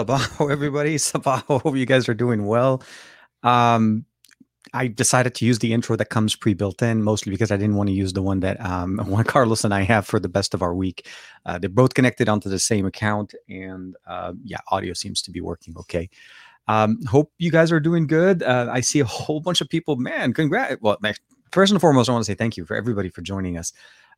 Sabaho, everybody. Sabaho, hope you guys are doing well. Um, I decided to use the intro that comes pre-built in, mostly because I didn't want to use the one that um, Juan Carlos and I have for the best of our week. Uh, they're both connected onto the same account, and uh, yeah, audio seems to be working okay. Um, hope you guys are doing good. Uh, I see a whole bunch of people. Man, congrats! Well, first and foremost, I want to say thank you for everybody for joining us.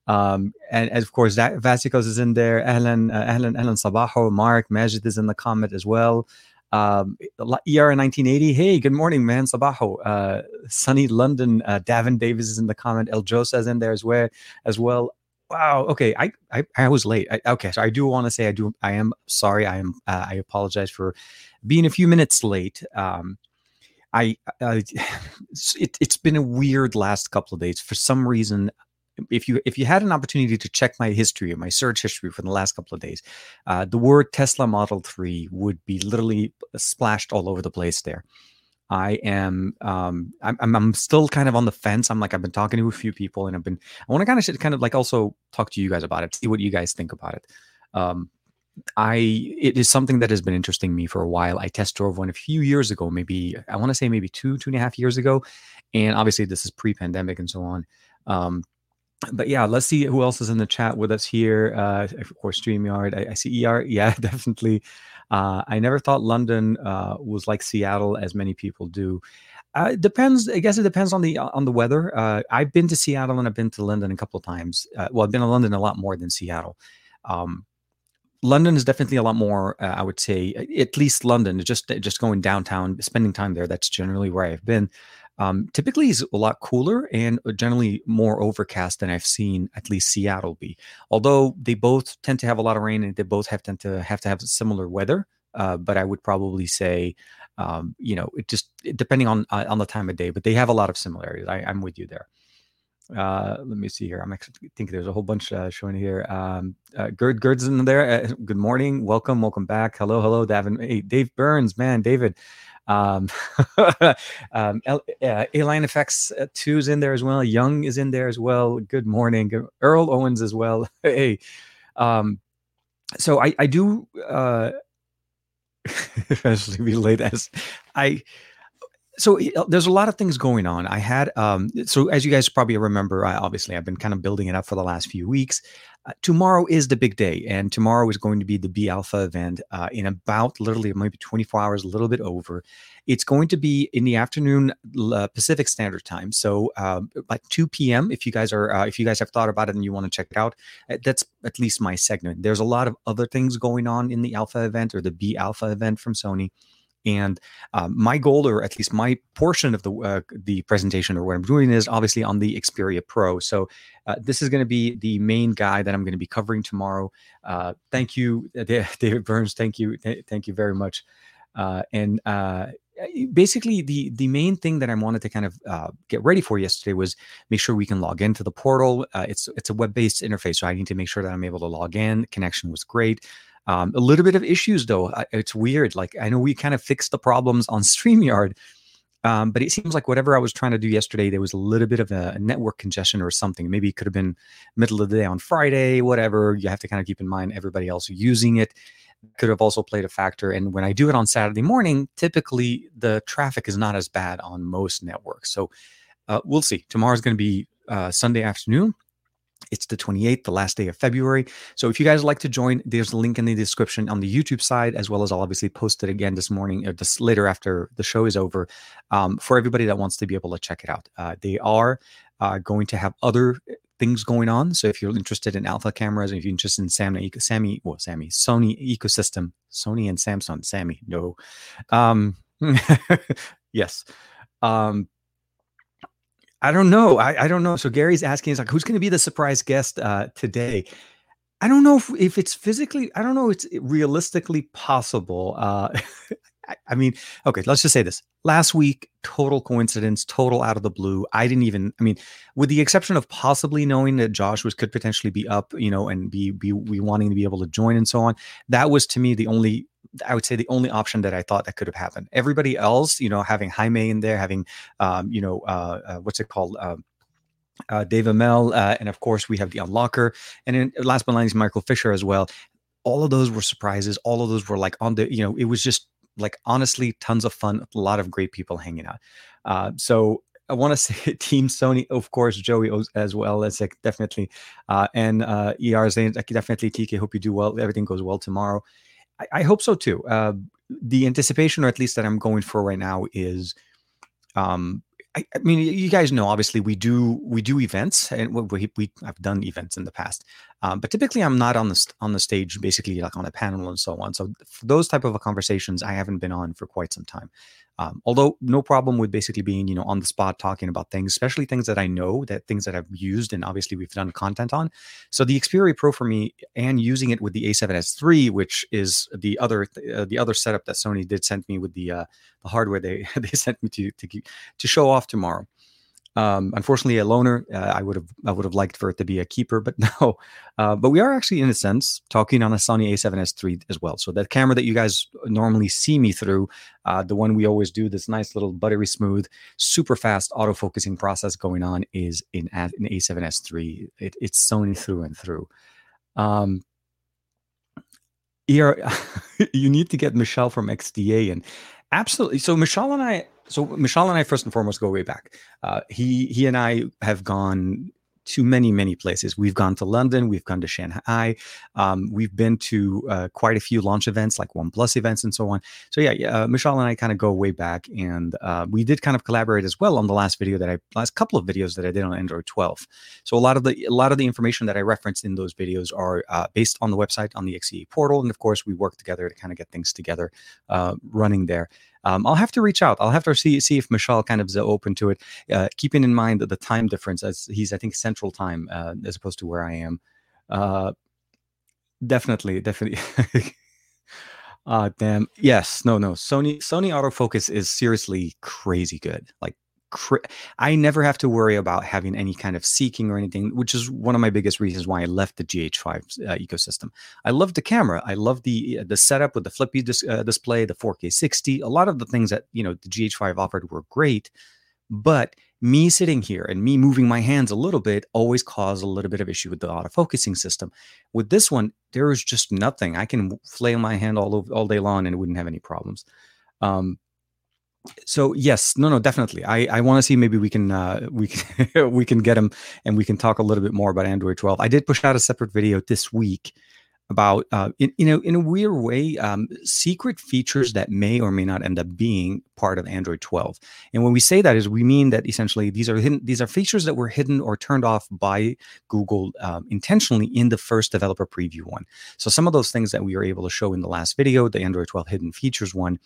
Um, and, and, of course, that Vasikos is in there. Ahlan, uh, Ahlan, Ahlan Sabaho, Mark, Majid is in the comment as well. Um, ER 1980. Hey, good morning, man. Sabaho. Uh, sunny London. Uh, Davin Davis is in the comment. El Josa in there as well. As well. Wow. Okay. I I, I was late. I, okay. So I do want to say I do. I am sorry. I am. Uh, I apologize for being a few minutes late. Um, I uh, it, it's been a weird last couple of days. For some reason, if you if you had an opportunity to check my history, my search history for the last couple of days, uh, the word Tesla Model Three would be literally splashed all over the place there. I am um, I'm, I'm still kind of on the fence. I'm like I've been talking to a few people, and I've been I want to kind of kind of like also talk to you guys about it, see what you guys think about it. Um, I it is something that has been interesting me for a while. I test drove one a few years ago, maybe I want to say maybe two two and a half years ago, and obviously this is pre-pandemic and so on. Um, but yeah, let's see who else is in the chat with us here. Uh, of course, StreamYard. I, I see ER. Yeah, definitely. Uh, I never thought London uh, was like Seattle, as many people do. Uh, depends. I guess it depends on the on the weather. Uh, I've been to Seattle and I've been to London a couple of times. Uh, well, I've been to London a lot more than Seattle. Um, London is definitely a lot more. Uh, I would say, at least London. Just just going downtown, spending time there. That's generally where I've been um, typically is a lot cooler and uh, generally more overcast than I've seen at least Seattle be. Although they both tend to have a lot of rain and they both have tend to have to have similar weather. Uh, but I would probably say, um, you know, it just depending on uh, on the time of day. But they have a lot of similarities. I, am with you there. Uh, let me see here. I'm actually think there's a whole bunch uh, showing here. Um, uh, Gerd Gerd's in there. Good morning. Welcome. Welcome back. Hello. Hello, Davin. Hey, Dave Burns, man. David. Um, um, uh, Align Effects uh, 2 in there as well. Young is in there as well. Good morning. Earl Owens as well. hey. Um, so I, I do uh, especially be late as I so uh, there's a lot of things going on. I had um, so as you guys probably remember, I, obviously I've been kind of building it up for the last few weeks. Uh, tomorrow is the big day, and tomorrow is going to be the Be Alpha event uh, in about literally maybe 24 hours, a little bit over. It's going to be in the afternoon uh, Pacific Standard Time, so uh, like 2 p.m. If you guys are uh, if you guys have thought about it and you want to check it out, uh, that's at least my segment. There's a lot of other things going on in the Alpha event or the Be Alpha event from Sony. And um, my goal, or at least my portion of the uh, the presentation, or what I'm doing, is obviously on the Xperia Pro. So uh, this is going to be the main guy that I'm going to be covering tomorrow. Uh, thank you, David Burns. Thank you, th- thank you very much. Uh, and uh, basically, the the main thing that I wanted to kind of uh, get ready for yesterday was make sure we can log into the portal. it's it's a web based interface, so I need to make sure that I'm able to log in. Connection was great. Um, a little bit of issues though. It's weird. Like I know we kind of fixed the problems on StreamYard, um, but it seems like whatever I was trying to do yesterday, there was a little bit of a, network congestion or something. Maybe it could have been middle of the day on Friday, whatever. You have to kind of keep in mind everybody else using it could have also played a factor. And when I do it on Saturday morning, typically the traffic is not as bad on most networks. So uh, we'll see. Tomorrow's going to be uh, Sunday afternoon. It's the 28th, the last day of February. So if you guys like to join, there's a link in the description on the YouTube side, as well as I'll obviously post it again this morning or this later after the show is over um, for everybody that wants to be able to check it out. Uh, they are uh, going to have other things going on. So if you're interested in alpha cameras, if you're interested in Sammy, Sammy, well, Sammy, Sony ecosystem, Sony and Samsung, Sammy, no. Um, yes. Um, I don't know. I, I don't know. So Gary's asking, he's like, who's going to be the surprise guest uh, today? I don't know if, if it's physically, I don't know if it's realistically possible. Uh, I, mean, okay, let's just say this. Last week, total coincidence, total out of the blue. I didn't even, I mean, with the exception of possibly knowing that Josh was could potentially be up, you know, and be be, be wanting to be able to join and so on. That was to me the only I would say the only option that I thought that could have happened. Everybody else, you know, having Jaime in there, having, um, you know, uh, uh, what's it called? Um, uh, Dave Amell, uh, and of course we have the unlocker, and then last but not least Michael Fisher as well. all of those were surprises. All of those were like on the, you know, it was just like honestly tons of fun. A lot of great people hanging out. Uh, so I want to say Team Sony, of course, Joey as well as like definitely, uh, and uh, ER saying definitely TK. Hope you do well. Everything goes well tomorrow. I, I hope so too. Uh, the anticipation, or at least that I'm going for right now, is um, I, I, mean, you guys know, obviously, we do we do events, and we, we I've done events in the past, um, but typically I'm not on the on the stage, basically like on a panel and so on. So those type of conversations I haven't been on for quite some time. Um, although no problem with basically being, you know, on the spot talking about things, especially things that I know, that things that I've used, and obviously we've done content on. So the Xperia Pro for me, and using it with the A7S III, which is the other uh, the other setup that Sony did send me with the uh, the hardware they they sent me to to to show off tomorrow. Um, unfortunately, a loaner. Uh, I would have I would have liked for it to be a keeper, but no. Uh, but we are actually, in a sense, talking on a Sony A7S III as well. So that camera that you guys normally see me through, uh, the one we always do, this nice little buttery smooth, super fast autofocusing process going on, is in an A7S III. It, it's Sony through and through. Um, you need to get Mishaal from XDA and absolutely. So Mishaal and I so Mishaal and I first and foremost go way back. Uh, he he and I have gone to many many places. We've gone to London, we've gone to Shanghai, um, we've been to uh, quite a few launch events like OnePlus events and so on. So yeah, uh, and I kind of go way back, and uh, we did kind of collaborate as well on the last video that I last couple of videos that I did on Android 12. So a lot of the a lot of the information that I referenced in those videos are uh, based on the website on the XDA portal, and of course we work together to kind of get things together uh, running there. Um, I'll have to reach out. I'll have to see see if Mishaal kind of is open to it, uh, keeping in mind that the time difference, as he's I think Central Time uh, as opposed to where I am. Uh, definitely, definitely. Ah, damn. Yes. No. No. Sony Sony autofocus is seriously crazy good. Like I never have to worry about having any kind of seeking or anything, which is one of my biggest reasons why I left the GH5 uh, ecosystem. I love the camera. I love the uh, the setup with the flippy dis- uh, display, the 4K 60. A lot of the things that you know the GH5 offered were great, but me sitting here and me moving my hands a little bit always caused a little bit of issue with the autofocusing system. With this one, there is just nothing. I can flail my hand all over, all day long and it wouldn't have any problems. Um, so yes no no definitely. I i want to see maybe we can uh we can we can get them and we can talk a little bit more about android 12 i did push out a separate video this week about uh in, you know in a weird way um secret features that may or may not end up being part of android 12 and when we say that is we mean that essentially these are hidden these are features that were hidden or turned off by google um, intentionally in the first developer preview one. So some of those things that we were able to show in the last video the android 12 hidden features one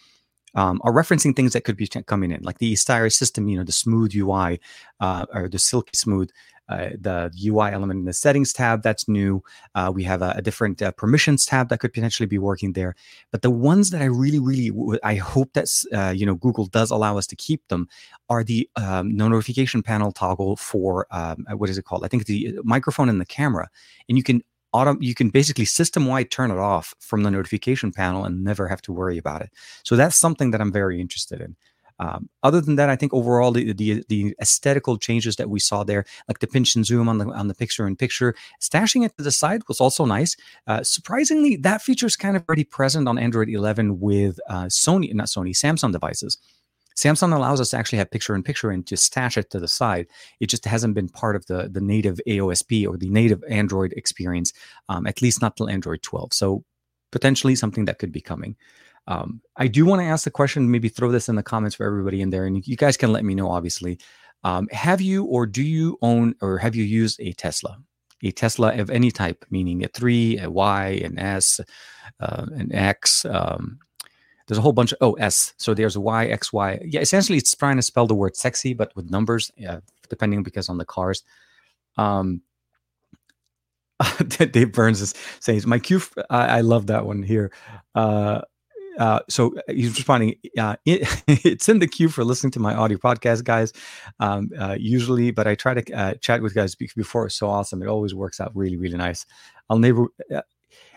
um, are referencing things that could be coming in, like the Stylus system, you know, the smooth UI uh, or the silky smooth. Uh, the UI element in the settings tab that's new. Uh, we have a, a different uh, permissions tab that could potentially be working there. But the ones that I really, really, I hope that uh, you know Google does allow us to keep them are the um, no notification panel toggle for um, what is it called? I think the microphone and the camera, and you can you can basically system wide turn it off from the notification panel and never have to worry about it so that's something that i'm very interested in um, other than that, I think overall the, the, the aesthetical changes that we saw there, like the pinch and zoom on the on the picture in picture, stashing it to the side was also nice. Uh, surprisingly, that feature is kind of already present on Android 11 with uh, Sony, not Sony, Samsung devices. Samsung allows us to actually have picture in picture and to stash it to the side. It just hasn't been part of the, the native AOSP or the native Android experience, um, at least not till Android 12. So potentially something that could be coming. Um, I do want to ask the question, maybe throw this in the comments for everybody in there, and you guys can let me know, obviously. Um, have you or do you own or have you used a Tesla? A Tesla of any type, meaning a 3, a Y, an S, uh, an X, um, there's a whole bunch of oh S. So there's Y, X, Y. Yeah, essentially it's trying to spell the word sexy, but with numbers, yeah, depending because on the cars. Um, Dave Burns is saying my. I, I, love that one here. Uh, uh, so he's responding. Uh, it, it's in the queue for listening to my audio podcast, guys. Um, uh, usually, but I try to uh, chat with guys before. It's so awesome. It always works out really, really nice. I'll never. Uh,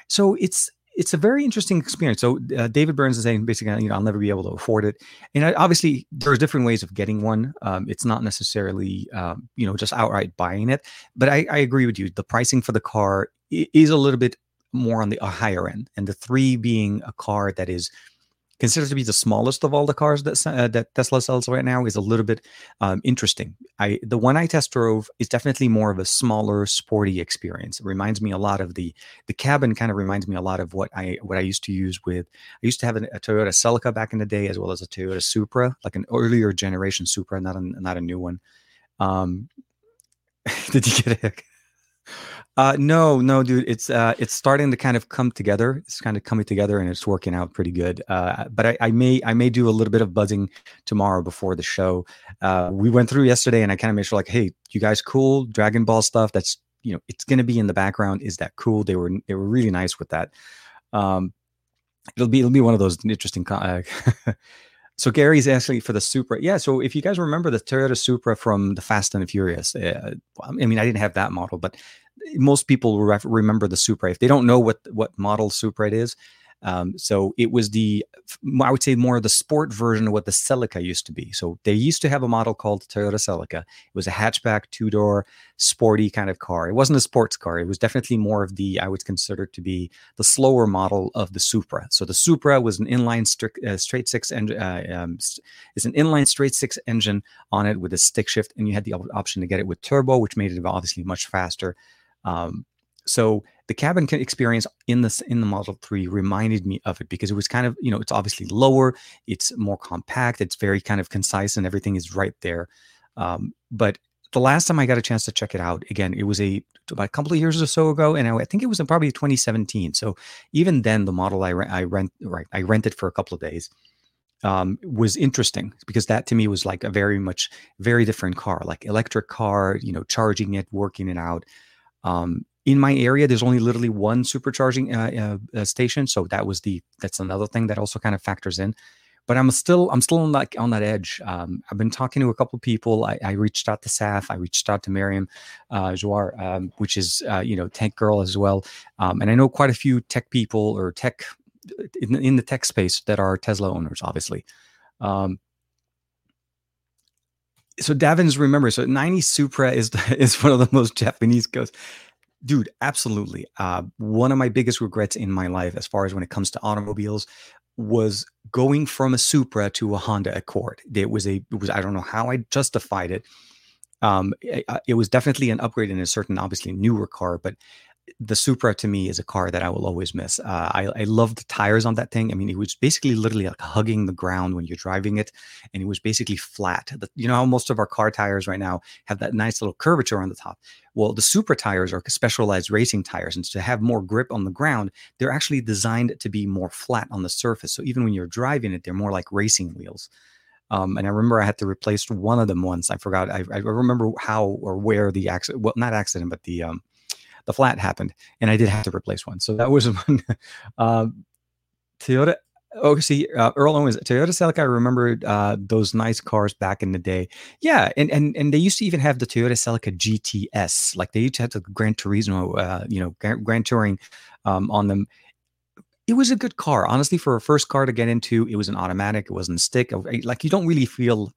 so it's it's a very interesting experience. So uh, David Burns is saying basically, you know, I'll never be able to afford it. And I, obviously, there's different ways of getting one. Um, it's not necessarily, um, you know, just outright buying it. But I, I, agree with you. The pricing for the car is a little bit more on the higher end, and the three being a car that is considered to be the smallest of all the cars that uh, that Tesla sells right now is a little bit um, interesting. I the one I test drove is definitely more of a smaller, sporty experience. It reminds me a lot of the the cabin. Kind of reminds me a lot of what I what I used to use with. I used to have a, a Toyota Celica back in the day, as well as a Toyota Supra, like an earlier generation Supra, not a not a new one. Um, did you get it? Uh, no, no, dude. It's uh, it's starting to kind of come together. It's kind of coming together, and it's working out pretty good. Uh, but I, I may I may do a little bit of buzzing tomorrow before the show. Uh, we went through yesterday, and I kind of made sure, like, hey, you guys, cool Dragon Ball stuff. That's you know, it's going to be in the background. Is that cool? They were they were really nice with that. Um, it'll be it'll be one of those interesting. Uh, so Gary's actually for the Supra. Yeah. So if you guys remember the Toyota Supra from the Fast and the Furious, uh, I mean, I didn't have that model, but most people remember the Supra. If they don't know what what model Supra it is, um, so it was the, I would say more of the sport version of what the Celica used to be. So they used to have a model called Toyota Celica. It was a hatchback, two door, sporty kind of car. It wasn't a sports car. It was definitely more of the, I would consider to be the slower model of the Supra. So the Supra was an inline strict, uh, straight six engine, uh, um, it's an inline straight six engine on it with a stick shift, and you had the option to get it with turbo, which made it obviously much faster. Um, so the cabin experience in this in the Model 3 reminded me of it because it was kind of, you know, it's obviously lower, it's more compact, it's very kind of concise, and everything is right there. Um, but the last time I got a chance to check it out, again, it was a about a couple of years or so ago, and I, I think it was in probably 2017. So even then, the model I, I rent right I rented for a couple of days um, was interesting because that to me was like a very much very different car, like electric car, you know, charging it, working it out. Um, in my area, there's only literally one supercharging uh, uh, uh, station, so that was the that's another thing that also kind of factors in. But I'm still I'm still on that on that edge. Um, I've been talking to a couple people. I, I, reached out to Saf. I reached out to Miriam uh, Joar, um, which is uh, you know tech girl as well. Um, and I know quite a few tech people or tech in, in the tech space that are Tesla owners, obviously. Um, so Davins remember so 90 Supra is is one of the most Japanese cars. Dude, absolutely. Uh, one of my biggest regrets in my life, as far as when it comes to automobiles, was going from a Supra to a Honda Accord. It was a, it was I don't know how I justified it. Um, it, it was definitely an upgrade in a certain, obviously newer car, but the Supra to me is a car that I will always miss. Uh, I, I love the tires on that thing. I mean, it was basically literally like hugging the ground when you're driving it, and it was basically flat. The, you know how most of our car tires right now have that nice little curvature on the top. Well, the Supra tires are specialized racing tires, and to have more grip on the ground, they're actually designed to be more flat on the surface. So even when you're driving it, they're more like racing wheels. Um, and I remember I had to replace one of them once. I forgot. I, I remember how or where the accident. Well, not accident, but the um, the flat happened, and I did have to replace one. So that was one. um, Toyota. Oh, see, uh, Earl Owens, Toyota Celica. I remember uh, those nice cars back in the day. Yeah, and and and they used to even have the Toyota Celica GTS. Like they used to have the Gran Turismo, uh, you know, Grand, Grand Touring um, on them it was a good car honestly for a first car to get into it was an automatic it wasn't stick like you don't really feel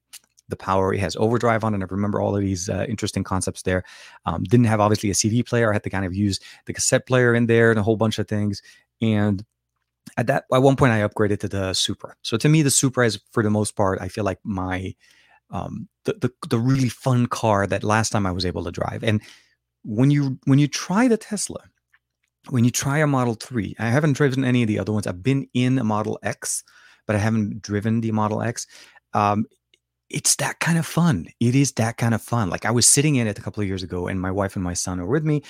the power. It has overdrive on and I remember all of these uh, interesting concepts there. Um, didn't have obviously a CD player. I had to kind of use the cassette player in there and a whole bunch of things. And at that, at one point, I upgraded to the Supra. So to me, the Supra is for the most part, I feel like my um, the, the the really fun car that last time I was able to drive. And when you when you try the Tesla, when you try a Model 3, I haven't driven any of the other ones. I've been in a Model X, but I haven't driven the Model X. Um, it's that kind of fun. It is that kind of fun. Like I was sitting in it a couple of years ago, and my wife and my son are with me,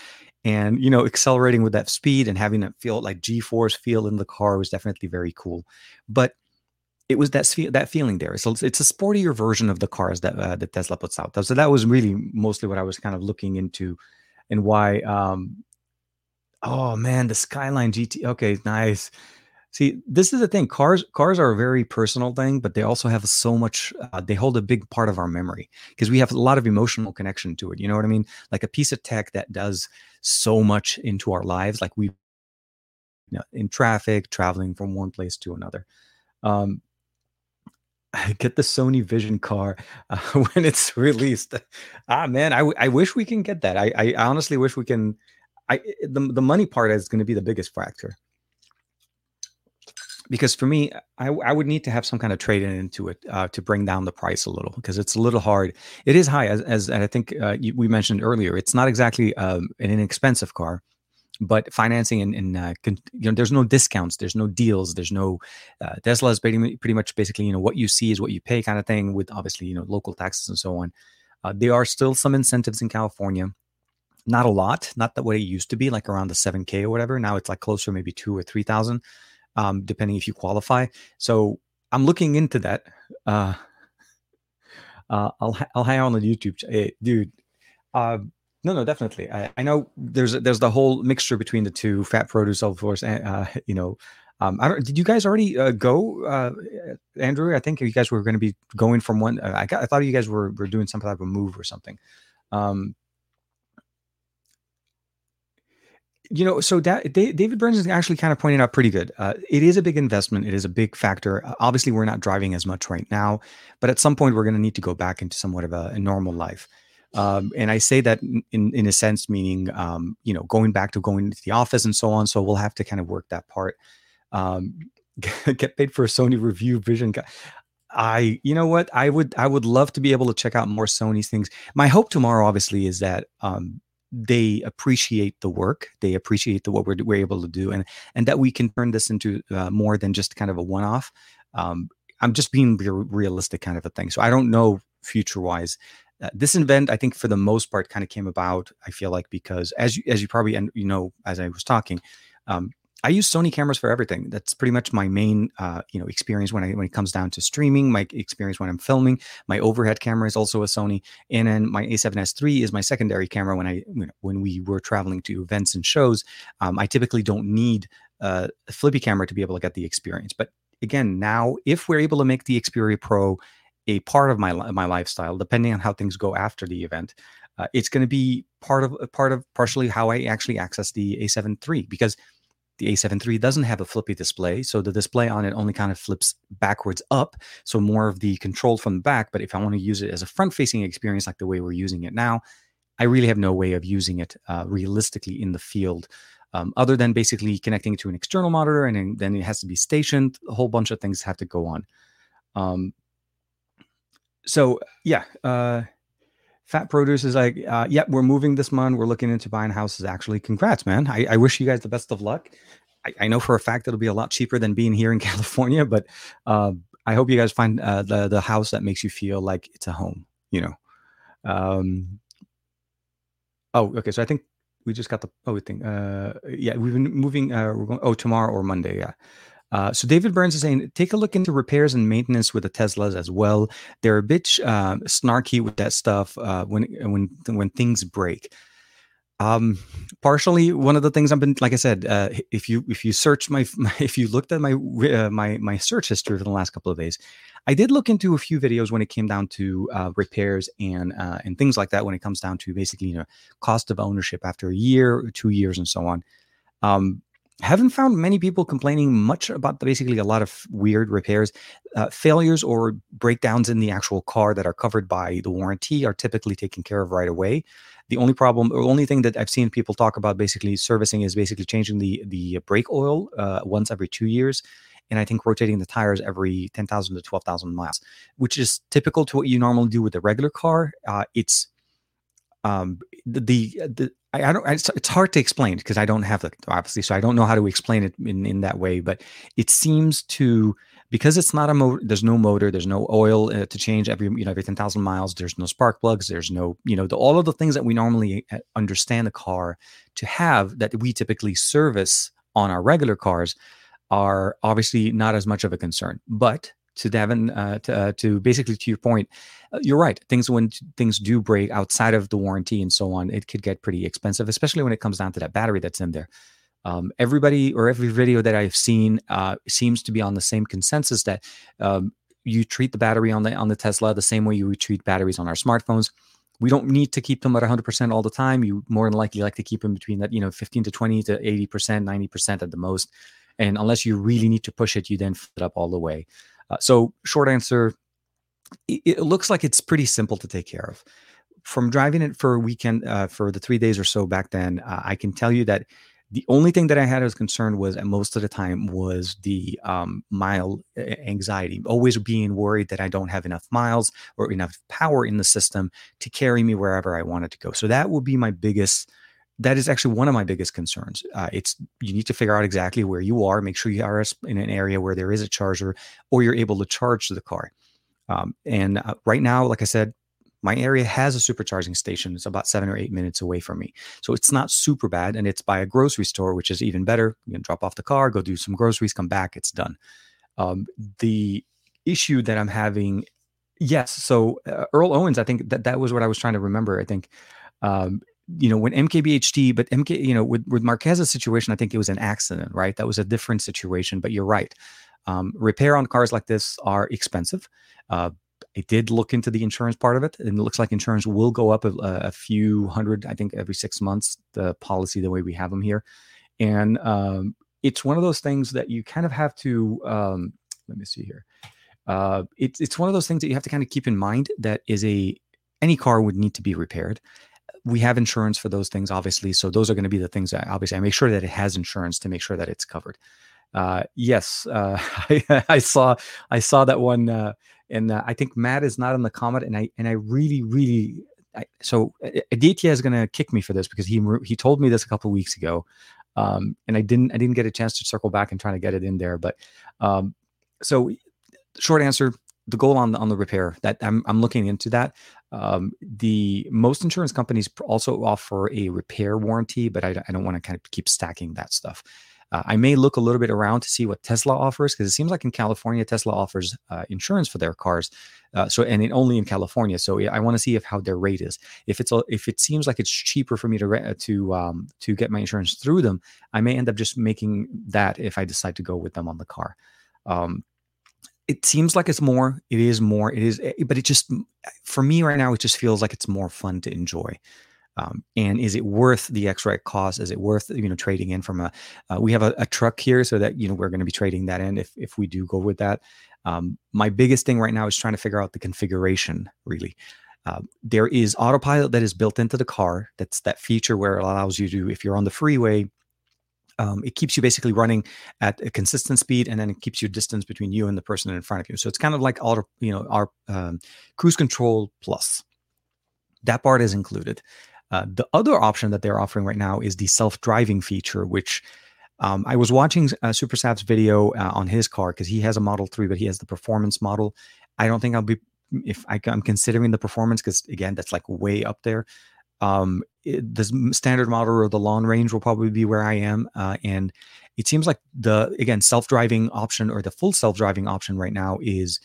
and you know, accelerating with that speed and having that feel like G-force feel in the car was definitely very cool. But it was that that feeling there. So it's a sportier version of the cars that uh, that Tesla puts out. So that was really mostly what I was kind of looking into, and why. Um, oh man, the Skyline GT. Okay, nice. See, this is the thing. Cars cars are a very personal thing, but they also have so much. Uh, they hold a big part of our memory because we have a lot of emotional connection to it. You know what I mean? Like a piece of tech that does so much into our lives, like we, you know, in traffic, traveling from one place to another. Um, get the Sony Vision car uh, when it's released. Ah, man, I, I wish we can get that. I, I honestly wish we can I the the money part is going to be the biggest factor because for me, I, I would need to have some kind of trade in into it uh, to bring down the price a little because it's a little hard. It is high, as, as I think uh, you, we mentioned earlier. It's not exactly um, an inexpensive car, but financing and, and uh, con- you know, there's no discounts, there's no deals, there's no uh, Tesla is pretty, pretty much basically you know what you see is what you pay kind of thing with obviously you know local taxes and so on. Uh, there are still some incentives in California not a lot, not the way it used to be, like around the 7K or whatever. Now it's like closer, maybe two or 3,000 um, depending if you qualify. So I'm looking into that. Uh, uh, I'll I'll hang on the YouTube, hey, dude. Uh, no, no, definitely. I, I know there's there's the whole mixture between the two, fat produce, of course, and uh, you know. Um, I don't, did you guys already uh, go, uh, Andrew? I think you guys were going to be going from one. Uh, I, got, I thought you guys were, were doing some type of move or something. Um, you know, so da- David Burns is actually kind of pointing out pretty good. Uh, it is a big investment. It is a big factor. Uh, obviously, we're not driving as much right now, but at some point, we're going to need to go back into somewhat of a, a normal life. Um, and I say that in in a sense, meaning um, you know, going back to going to the office and so on. So we'll have to kind of work that part. Um, get paid for a Sony review vision. I, you know what, I would, I would love to be able to check out more Sony's things. My hope tomorrow, obviously, is that um, they appreciate the work they appreciate the what we're, we're able to do and and that we can turn this into uh, more than just kind of a one-off um, i'm just being realistic kind of a thing. So i don't know future wise uh, this event i think for the most part kind of came about i feel like because as you as you probably and you know as i was talking um, I use Sony cameras for everything. That's pretty much my main, uh, you know, experience when I when it comes down to streaming. My experience when I'm filming. My overhead camera is also a Sony, and then my A7S III is my secondary camera when I you know, when we were traveling to events and shows. Um, I typically don't need a flippy camera to be able to get the experience. But again, now if we're able to make the Xperia Pro a part of my my lifestyle, depending on how things go after the event, uh, it's going to be part of part of partially how I actually access the A7 III because the A7 III doesn't have a flippy display, so the display on it only kind of flips backwards up, so more of the control from the back. But if I want to use it as a front-facing experience, like the way we're using it now, I really have no way of using it uh, realistically in the field, um, other than basically connecting it to an external monitor, and then it has to be stationed. A whole bunch of things have to go on. Um, so yeah, uh, Fat Produce is like, uh, yeah, we're moving this month. We're looking into buying houses. Actually, congrats, man. I, I wish you guys the best of luck. I, I, know for a fact it'll be a lot cheaper than being here in California, but uh, I hope you guys find uh, the the house that makes you feel like it's a home. You know. Um, oh, okay. So I think we just got the oh thing. Uh, yeah, we've been moving. Uh, we're going. Oh, tomorrow or Monday. Yeah. Uh, so David Burns is saying, take a look into repairs and maintenance with the Teslas as well. They're a bit uh, snarky with that stuff uh, when when when things break. Um, partially, one of the things I've been, like I said, uh, if you if you search my, my if you looked at my uh, my my search history for the last couple of days, I did look into a few videos when it came down to uh, repairs and uh, and things like that. When it comes down to basically you know cost of ownership after a year, two years, and so on. Um, haven't found many people complaining much about basically a lot of weird repairs. Uh, failures or breakdowns in the actual car that are covered by the warranty are typically taken care of right away. The only problem, or only thing that I've seen people talk about basically servicing is basically changing the the brake oil uh, once every two years, and I think rotating the tires every ten thousand to twelve thousand miles, which is typical to what you normally do with a regular car. Uh, it's um, the, the I, I don't. It's, it's, hard to explain because I don't have the obviously, so I don't know how to explain it in in that way. But it seems to because it's not a motor. There's no motor. There's no oil uh, to change every you know every ten thousand miles. There's no spark plugs. There's no you know the, all of the things that we normally uh, understand the car to have that we typically service on our regular cars are obviously not as much of a concern. But to Devin, uh, to, uh, to basically to your point, uh, you're right. Things when things do break outside of the warranty and so on, it could get pretty expensive, especially when it comes down to that battery that's in there. Um, everybody or every video that I've seen uh, seems to be on the same consensus that um, you treat the battery on the on the Tesla the same way you would treat batteries on our smartphones. We don't need to keep them at 100% all the time. You more than likely like to keep them between that, you know, 15 to 20 to 80%, 90% at the most. And unless you really need to push it, you then fill it up all the way. Uh, so, short answer, it, it looks like it's pretty simple to take care of. from driving it for a weekend uh, for the three days or so back then, uh, I can tell you that the only thing that I had as concern was, and most of the time, was the um, mile anxiety, always being worried that I don't have enough miles or enough power in the system to carry me wherever I wanted to go. So that would be my biggest. That is actually one of my biggest concerns. Uh, it's you need to figure out exactly where you are. Make sure you are in an area where there is a charger, or you're able to charge the car. Um, and uh, right now, like I said, my area has a supercharging station. It's about seven or eight minutes away from me. So it's not super bad. And it's by a grocery store, which is even better. You can drop off the car, go do some groceries, come back, it's done. Um, the issue that I'm having, yes. So uh, Earl Owens, I think that that was what I was trying to remember. I think, um, you know, when MKBHD, but MK, you know, with, with Marques's situation, I think it was an accident, right? That was a different situation, but you're right. Um, repair on cars like this are expensive. Uh, I did look into the insurance part of it, and it looks like insurance will go up a, a few hundred, I think, every six months. The policy, the way we have them here, and um, it's one of those things that you kind of have to. Um, let me see here. Uh, it's it's one of those things that you have to kind of keep in mind. That is a any car would need to be repaired. We have insurance for those things, obviously. So those are going to be the things that obviously I make sure that it has insurance to make sure that it's covered. Uh, yes, uh, I, I, saw I saw that one. Uh, and uh, I think Matt is not in the comment, and I and I really really I, so Aditya is going to kick me for this because he he told me this a couple weeks ago, um, and I didn't I didn't get a chance to circle back and try to get it in there. But um, so short answer, the goal on the, on the repair that I'm I'm looking into that. Um, the most insurance companies also offer a repair warranty, but I, I don't want to kind of keep stacking that stuff. Uh, I may look a little bit around to see what Tesla offers because it seems like in California Tesla offers uh, insurance for their cars. Uh, so and it, only in California. So I want to see if how their rate is. If it's if it seems like it's cheaper for me to to um, to get my insurance through them, I may end up just making that if I decide to go with them on the car. Um, it seems like it's more. It is more. It is, eh, but it just for me right now, it just feels like it's more fun to enjoy. Um, and is it worth the extra cost? Is it worth you know trading in from a? Uh, we have a, a, truck here, so that you know we're going to be trading that in if if we do go with that. Um, my biggest thing right now is trying to figure out the configuration. Really, uh, there is autopilot that is built into the car. That's that feature where it allows you to, if you're on the freeway, um, it keeps you basically running at a consistent speed, and then it keeps your distance between you and the person in front of you. So it's kind of like auto, you know, our um, cruise control plus. That part is included. Uh, the other option that they're offering right now is the self-driving feature, which um, I was watching uh, Super Saf's video uh, on his car because he has a Model 3, but he has the performance model. I don't think I'll be if I, am considering the performance because again, that's like way up there. Um, it, the standard model or the long range will probably be where I am, uh, and it seems like the again self-driving option or the full self-driving option right now is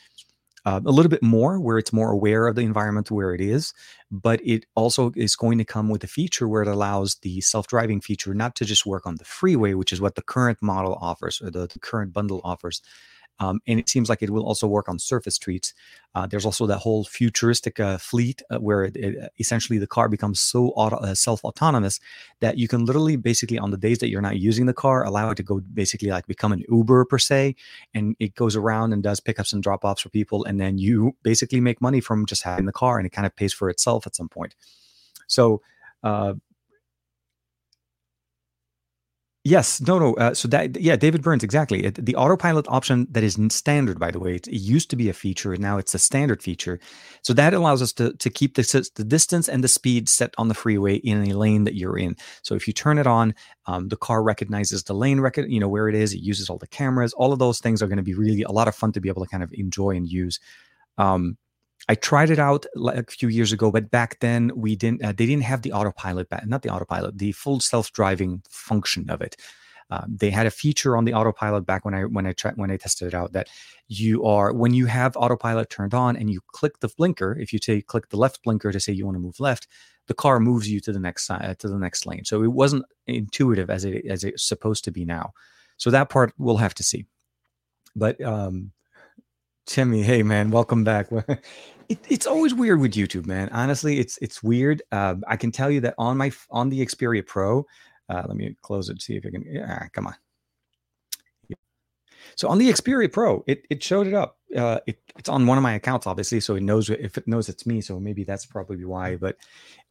uh, a little bit more where it's more aware of the environment where it is but it also is going to come with a feature where it allows the self-driving feature not to just work on the freeway which is what the current model offers or the, the current bundle offers um, and it seems like it will also work on surface streets. Uh, there's also that whole futuristic uh, fleet uh, where it, it, essentially the car becomes so auto, uh, self-autonomous that you can literally basically on the days that you're not using the car allow it to go basically like become an Uber per se, and it goes around and does pickups and drop-offs for people, and then you basically make money from just having the car, and it kind of pays for itself at some point. So uh, Yes, no, no. Uh, so that, yeah, David Burns, exactly. It, the autopilot option that is standard, by the way, it, it, used to be a feature, and now it's a standard feature. So that allows us to to keep the the distance and the speed set on the freeway in a lane that you're in. So if you turn it on, um, the car recognizes the lane record, you know where it is. It uses all the cameras. All of those things are going to be really a lot of fun to be able to kind of enjoy and use. Um, I tried it out like a few years ago, but back then we didn't. Uh, they didn't have the autopilot, not the autopilot, the full self-driving function of it. Uh, they had a feature on the autopilot back when I when I tried when I tested it out that you are when you have autopilot turned on and you click the blinker. If you say click the left blinker to say you want to move left, the car moves you to the next side uh, to the next lane. So it wasn't intuitive as it as it's supposed to be now. So that part we'll have to see. But um, Timmy, hey man, welcome back. it, it's always weird with YouTube, man. Honestly, it's it's weird. Uh, I can tell you that on my on the Xperia Pro, uh, let me close it. See if I can. Yeah, come on. So on the Xperia Pro, it it showed it up. uh, it, it's on one of my accounts, obviously, so it knows if it knows it's me. So maybe that's probably why. But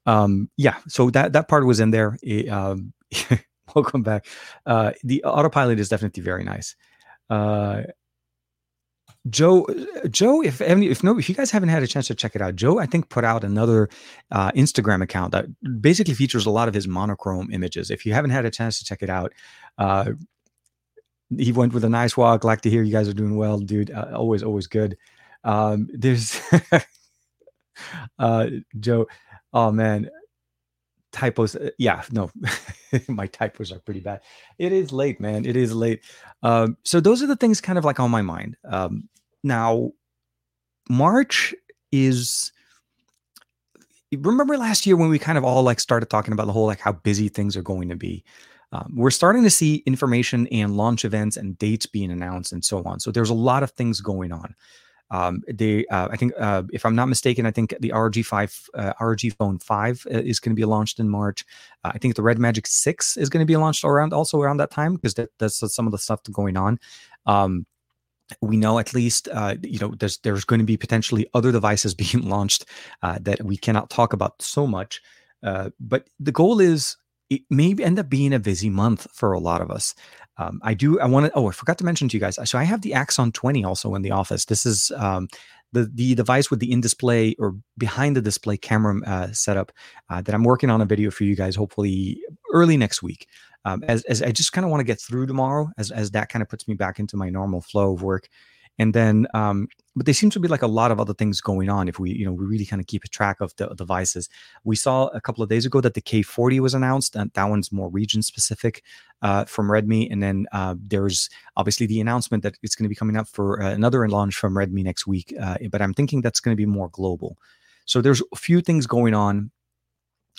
um, yeah, so that that part was in there. It, um, welcome back. Uh, the autopilot is definitely very nice. Joe, Joe, if any, if no, if you guys haven't had a chance to check it out, Joe, I think put out another uh, Instagram account that basically features a lot of his monochrome images. If you haven't had a chance to check it out, uh, he went with a nice walk. Like to hear you guys are doing well, dude. Uh, always, always good. Um, there's uh, Joe. Oh man, typos. Uh, yeah, no, my typos are pretty bad. It is late, man. It is late. Um, so those are the things kind of like on my mind. Um, now, March is. Remember last year when we kind of all like started talking about the whole like how busy things are going to be. Um, we're starting to see information and launch events and dates being announced and so on. So there's a lot of things going on. Um, they, uh, I think, uh, if I'm not mistaken, I think the ROG five, uh, ROG Phone five uh, is going to be launched in March. Uh, I think the Red Magic six is going to be launched around also around that time because that, that's some of the stuff going on. Um, we know at least uh, you know there's there's going to be potentially other devices being launched uh, that we cannot talk about so much uh, but the goal is it may end up being a busy month for a lot of us. Um, I do. I want to. Oh, I forgot to mention to you guys. So I have the Axon 20 also in the office. This is um, the the device with the in display or behind the display camera uh, setup uh, that I'm working on a video for you guys. Hopefully early next week. Um, as, as I just kind of want to get through tomorrow, as as that kind of puts me back into my normal flow of work. And then, um, but there seems to be like a lot of other things going on if we, you know, we really kind of keep track of the devices. We saw a couple of days ago that the K40 was announced, and that one's more region specific uh, from Redmi. And then uh, there's obviously the announcement that it's going to be coming up for uh, another launch from Redmi next week. Uh, but I'm thinking that's going to be more global. So there's a few things going on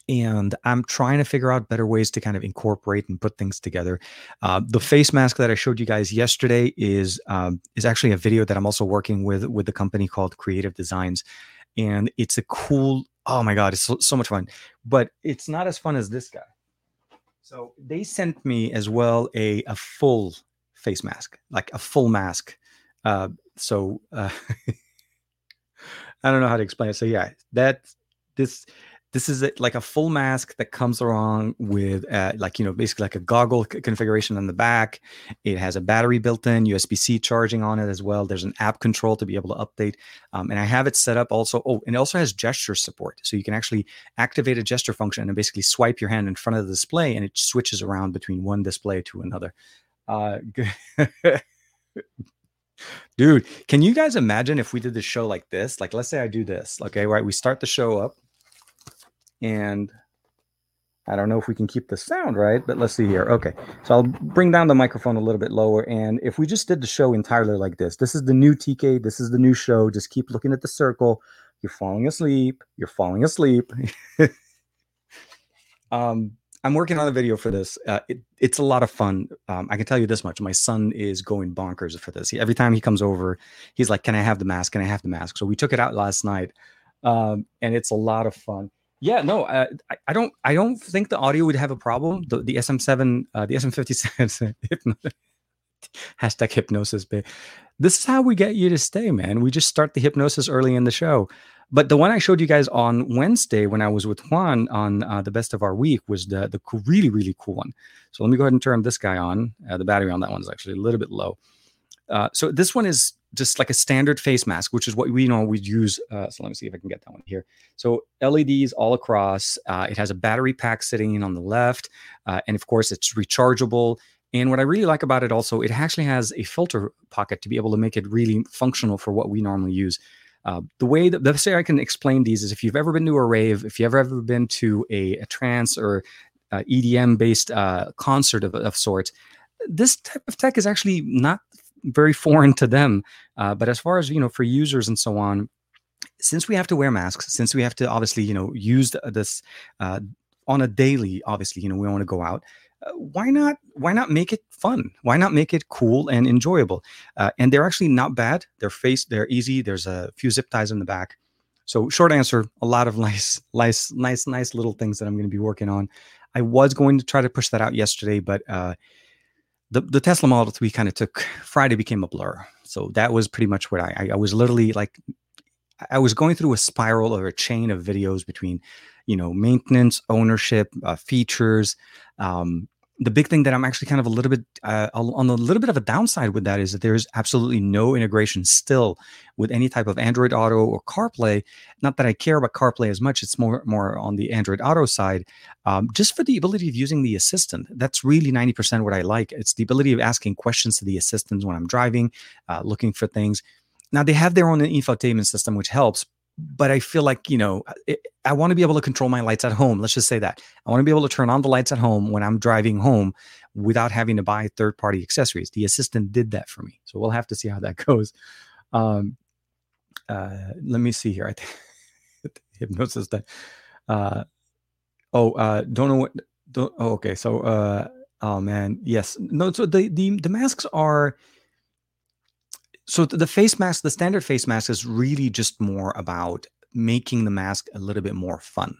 and I'm trying to figure out better ways to kind of incorporate and put things together. Uh, the face mask that I showed you guys yesterday is um, is actually a video that I'm also working with with the company called Creative Designs, and it's a cool. Oh my god, it's so, so much fun, but it's not as fun as this guy. So they sent me as well a a full face mask, like a full mask. Uh, so uh, I don't know how to explain it. So yeah, that this this is a, like a full mask that comes along with uh, like you know basically like a goggle c- configuration on the back. It has a battery built in usb-c charging on it as well. There's an app control to be able to update um, and i have it set up also oh and it also has gesture support. So you can actually activate a gesture function and basically swipe your hand in front of the display and it switches around between one display to another. Uh, dude can you guys imagine if we did the show like this? Like let's say i do this okay right? We start the show up and I don't know if we can keep the sound right, but let's see here. Okay, so I'll bring down the microphone a little bit lower. And if we just did the show entirely like this, this is the new TK, this is the new show. Just keep looking at the circle. You're falling asleep. You're falling asleep. um, I'm working on a video for this. Uh, it, it's a lot of fun. Um, I can tell you this much: my son is going bonkers for this. He, every time he comes over, he's like, "Can I have the mask? Can I have the mask?" So we took it out last night, um, and it's a lot of fun. Yeah, no, uh, I, I don't. I don't think the audio would have a problem. The, the SM7, uh, the SM57, hashtag hypnosis. This is how we get you to stay, man. We just start the hypnosis early in the show. But the one I showed you guys on Wednesday when I was with Juan on uh, the best of our week was the the really really cool one. So let me go ahead and turn this guy on. Uh, the battery on that one is actually a little bit low. Uh, so this one is just like a standard face mask, which is what we know we use. Uh, so let me see if I can get that one here. So LEDs all across. Uh, it has a battery pack sitting in on the left, uh, and of course it's rechargeable. And what I really like about it also, it actually has a filter pocket to be able to make it really functional for what we normally use. Uh, the way that the way I can explain these is if you've ever been to a rave, if you've ever been to a, a trance or uh, EDM based uh, concert of, of sorts, this type of tech is actually not very foreign to them. Uh, but as far as you know, for users and so on, since we have to wear masks, since we have to obviously you know use this uh, on a daily, obviously you know we want to go out. Uh, why not? Why not make it fun? Why not make it cool and enjoyable? Uh, and they're actually not bad. They're face. They're easy. There's a few zip ties in the back. So short answer, a lot of nice, nice, nice, nice little things that I'm going to be working on. I was going to try to push that out yesterday, but uh, the, the Tesla Model 3 kind of took Friday became a blur. So that was pretty much what I, I, was literally like, I was going through a spiral or a chain of videos between, you know, maintenance, ownership, uh, features, um, the big thing that I'm actually kind of a little bit uh, on a little bit of a downside with that is that there's absolutely no integration still with any type of Android Auto or CarPlay. Not that I care about CarPlay as much; it's more more on the Android Auto side. Um, just for the ability of using the assistant, that's really 90% what I like. It's the ability of asking questions to the assistant when I'm driving, uh, looking for things. Now they have their own infotainment system, which helps, but I feel like, you know, it, I want to be able to control my lights at home. Let's just say that. I want to be able to turn on the lights at home when I'm driving home without having to buy third party accessories. The assistant did that for me. So we'll have to see how that goes. Um, uh, let me see here. I think hypnosis that. Uh, oh, uh, don't know what. Don't, oh, okay. So, uh, oh man, yes. No, so the, the, the masks are so the face mask, the standard face mask is really just more about making the mask a little bit more fun.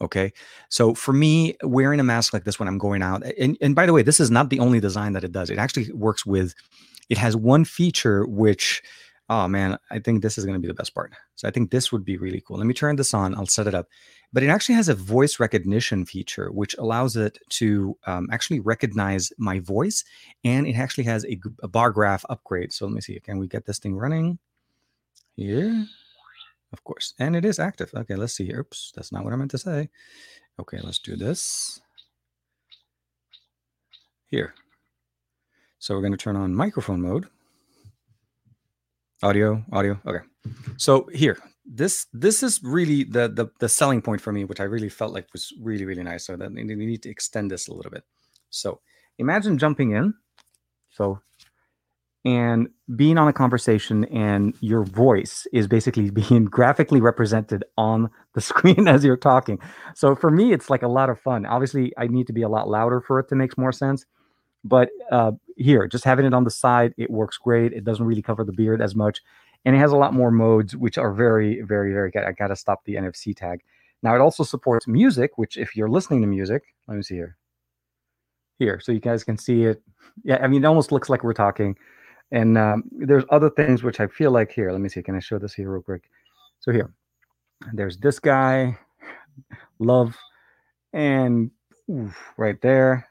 Okay. So for me, wearing a mask like this when I'm going out, and, and by the way, this is not the only design that it does. It actually works with, it has one feature which, oh man, I think this is going to be the best part. So I think this would be really cool. Let me turn this on. I'll set it up. But it actually has a voice recognition feature which allows it to um, actually recognize my voice and it actually has a, a, bar graph upgrade. So let me see can we get this thing running? Here of course. And it is active. Okay let's see. Here oops that's not what i meant to say. Okay let's do this. Here. So we're going to turn on microphone mode audio audio okay so here this this is really the, the the selling point for me, which I really felt like was really really nice. So that we need to extend this a little bit. So imagine jumping in, so and being on a conversation, and your voice is basically being graphically represented on the screen as you're talking. So for me, it's like a lot of fun. Obviously, I need to be a lot louder for it to make more sense. But uh, here, just having it on the side, it works great. It doesn't really cover the beard as much and it has a lot more modes, which are very, very, very good. I got to stop the NFC tag. Now it also supports music, which if you're listening to music, let me see here. Here, so you guys can see it. Yeah, I mean, it almost looks like we're talking. And um, there's other things which I feel like here. Let me see. Can I show this here real quick? So here, there's this guy, love, and oof, right there.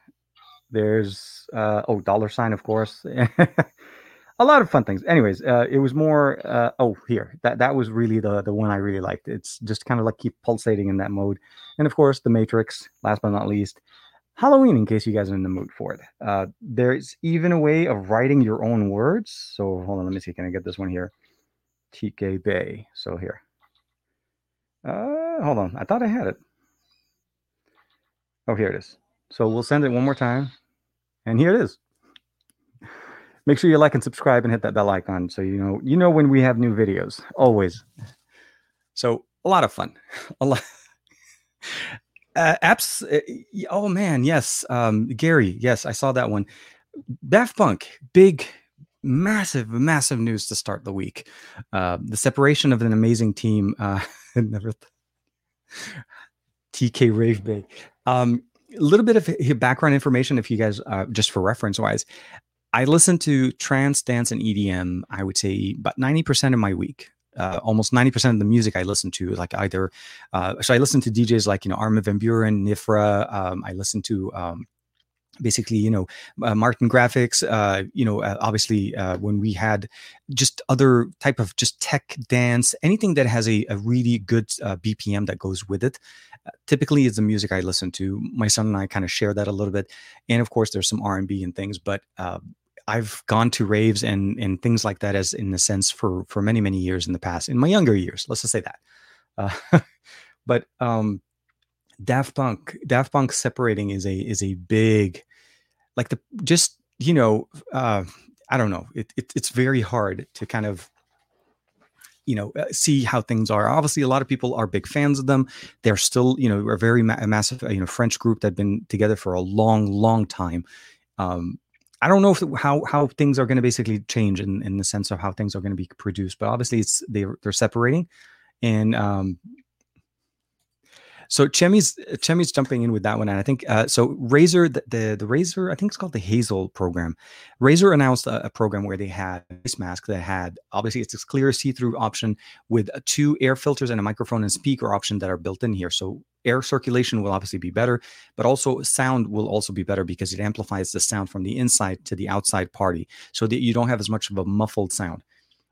There's uh, oh dollar sign, of course. a lot of fun things. Anyways, uh, it was more. Uh, oh, here that that was really the the one I really liked. It's just kind of like keep pulsating in that mode, and of course the Matrix. Last but not least, Halloween. In case you guys are in the mood for it, uh, there's even a way of writing your own words. So hold on, let me see. Can I get this one here? TK Bay. So here. Uh, hold on. I thought I had it. Oh, here it is. So we'll send it one more time, and here it is. Make sure you like and subscribe and hit that bell icon so you know you know when we have new videos. Always. So a lot of fun. A lot. Uh, apps uh, oh man yes um, gary yes i saw that one. Daft punk big massive massive news to start the week. Uh, the separation of an amazing team uh, never th- tk rave bay. Um, a little bit of background information if you guys uh, just for reference wise I listen to trance, dance, and EDM. I would say about ninety percent of my week. Uh, almost ninety percent of the music I listen to, like either. Uh, so I listen to DJs like you know Armin van Buuren, Nifra. Um, I listen to um, basically you know uh, Martin Garrix uh, you know uh, obviously uh, when we had just other type of just tech dance anything that has a, a really good uh, bpm that goes with it typically is the music i listen to my son and i kind of share that a little bit and of course there's some r&b and things but I've gone to raves and and things like that as in a sense for for many many years in the past in my younger years. Let's just say that. Uh, but um, Daft Punk Daft Punk separating is a is a big like the just you know uh, I don't know it, it it's very hard to kind of you know uh, see how things are. Obviously a lot of people are big fans of them. They're still you know a very ma- massive you know french group that have been together for a long long time. Um, I don't know if how how things are going to basically change in, in the sense of how things are going to be produced, but obviously it's they're they're separating, and um, So Chemi's Chemi's jumping in with that one, and I think uh, so. Razer, the, the, the Razer, I think it's called the Hazel program. Razer announced a, a, program where they had a face mask that had obviously it's this clear see-through option with two air filters and a microphone and speaker option that are built in here. So air circulation will obviously be better, but also sound will also be better because it amplifies the sound from the inside to the outside party, so that you don't have as much of a muffled sound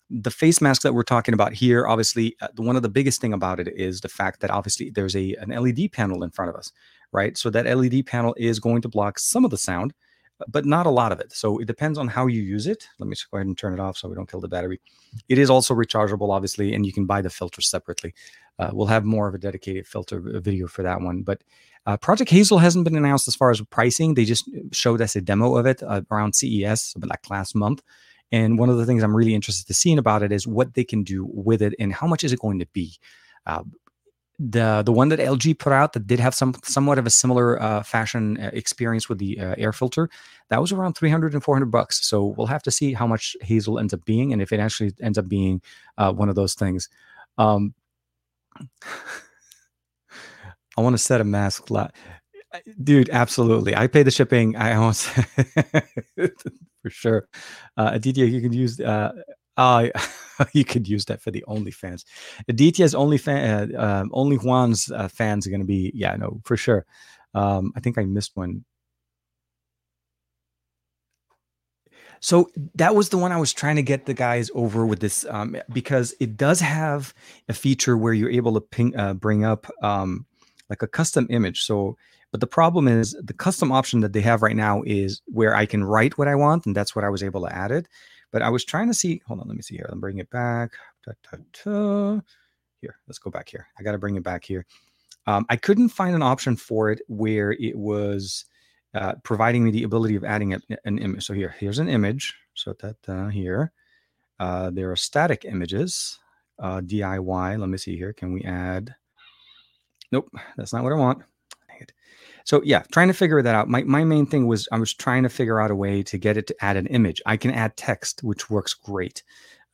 the face mask that we're talking about here obviously uh, one of the biggest thing about it is the fact that obviously there's a an led panel in front of us right? So that led panel is going to block some of the sound but not a lot of it. So it depends on how you use it. Let me just go ahead and turn it off so we don't kill the battery. It is also rechargeable obviously and you can buy the filter separately. Uh, we'll have more of a dedicated filter uh, video for that one but uh, project hazel hasn't been announced as far as pricing. They just showed us a demo of it uh, around ces like last month and one of the things I'm really interested to seeing about it is what they can do with it and how much is it going to be. Uh, the the one that LG put out that did have some somewhat of a similar uh, fashion uh, experience with the uh, air filter that was around 300 and 400 bucks. So we'll have to see how much hazel ends up being and if it actually ends up being uh, one of those things. Um, i want to set a mask la- dude absolutely. I pay the shipping. I almost for sure. Uh, Aditya, you can use uh, uh you could use that for the OnlyFans. Aditya's only fan, uh, um, only Juan's uh, fans are going to be yeah, no, for sure. Um, I think I missed one. So that was the one I was trying to get the guys over with this um, because it does have a feature where you're able to ping, uh, bring up um, like a custom image. So but the problem is the custom option that they have right now is where I can write what I want, and that's what I was able to add it. But I was trying to see. Hold on, let me see here. I'm bring it back. Da, da, da. Here, let's go back here. I got to bring it back here. Um, I couldn't find an option for it where it was uh, providing me the ability of adding a, an image. So here, here's an image. So that uh, here, uh, there are static images. Uh, DIY. Let me see here. Can we add? Nope, that's not what I want so yeah trying to figure that out. My, my main thing was i was trying to figure out a way to get it to add an image. I can add text which works great.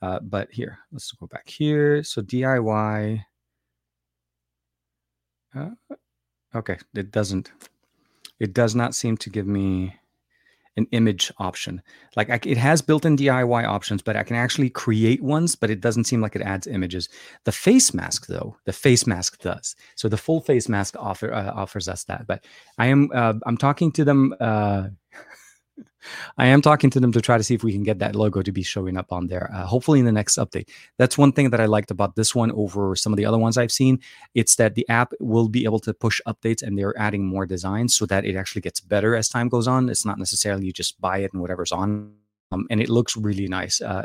Uh, but here let's go back here. So diy uh, okay it doesn't it does not seem to give me an image option. Like I, it has built-in DIY options, but I can actually create ones, but it doesn't seem like it adds images. The face mask, though, the face mask does. So the full face mask offer uh, offers us that. But I am uh, I'm talking to them. Uh, I am talking to them to try to see if we can get that logo to be showing up on there. Uh, hopefully, in the next update. That's one thing that I liked about this one over some of the other ones I've seen. It's that the app will be able to push updates, and they're adding more designs so that it actually gets better as time goes on. It's not necessarily you just buy it and whatever's on. Um, and it looks really nice. Uh,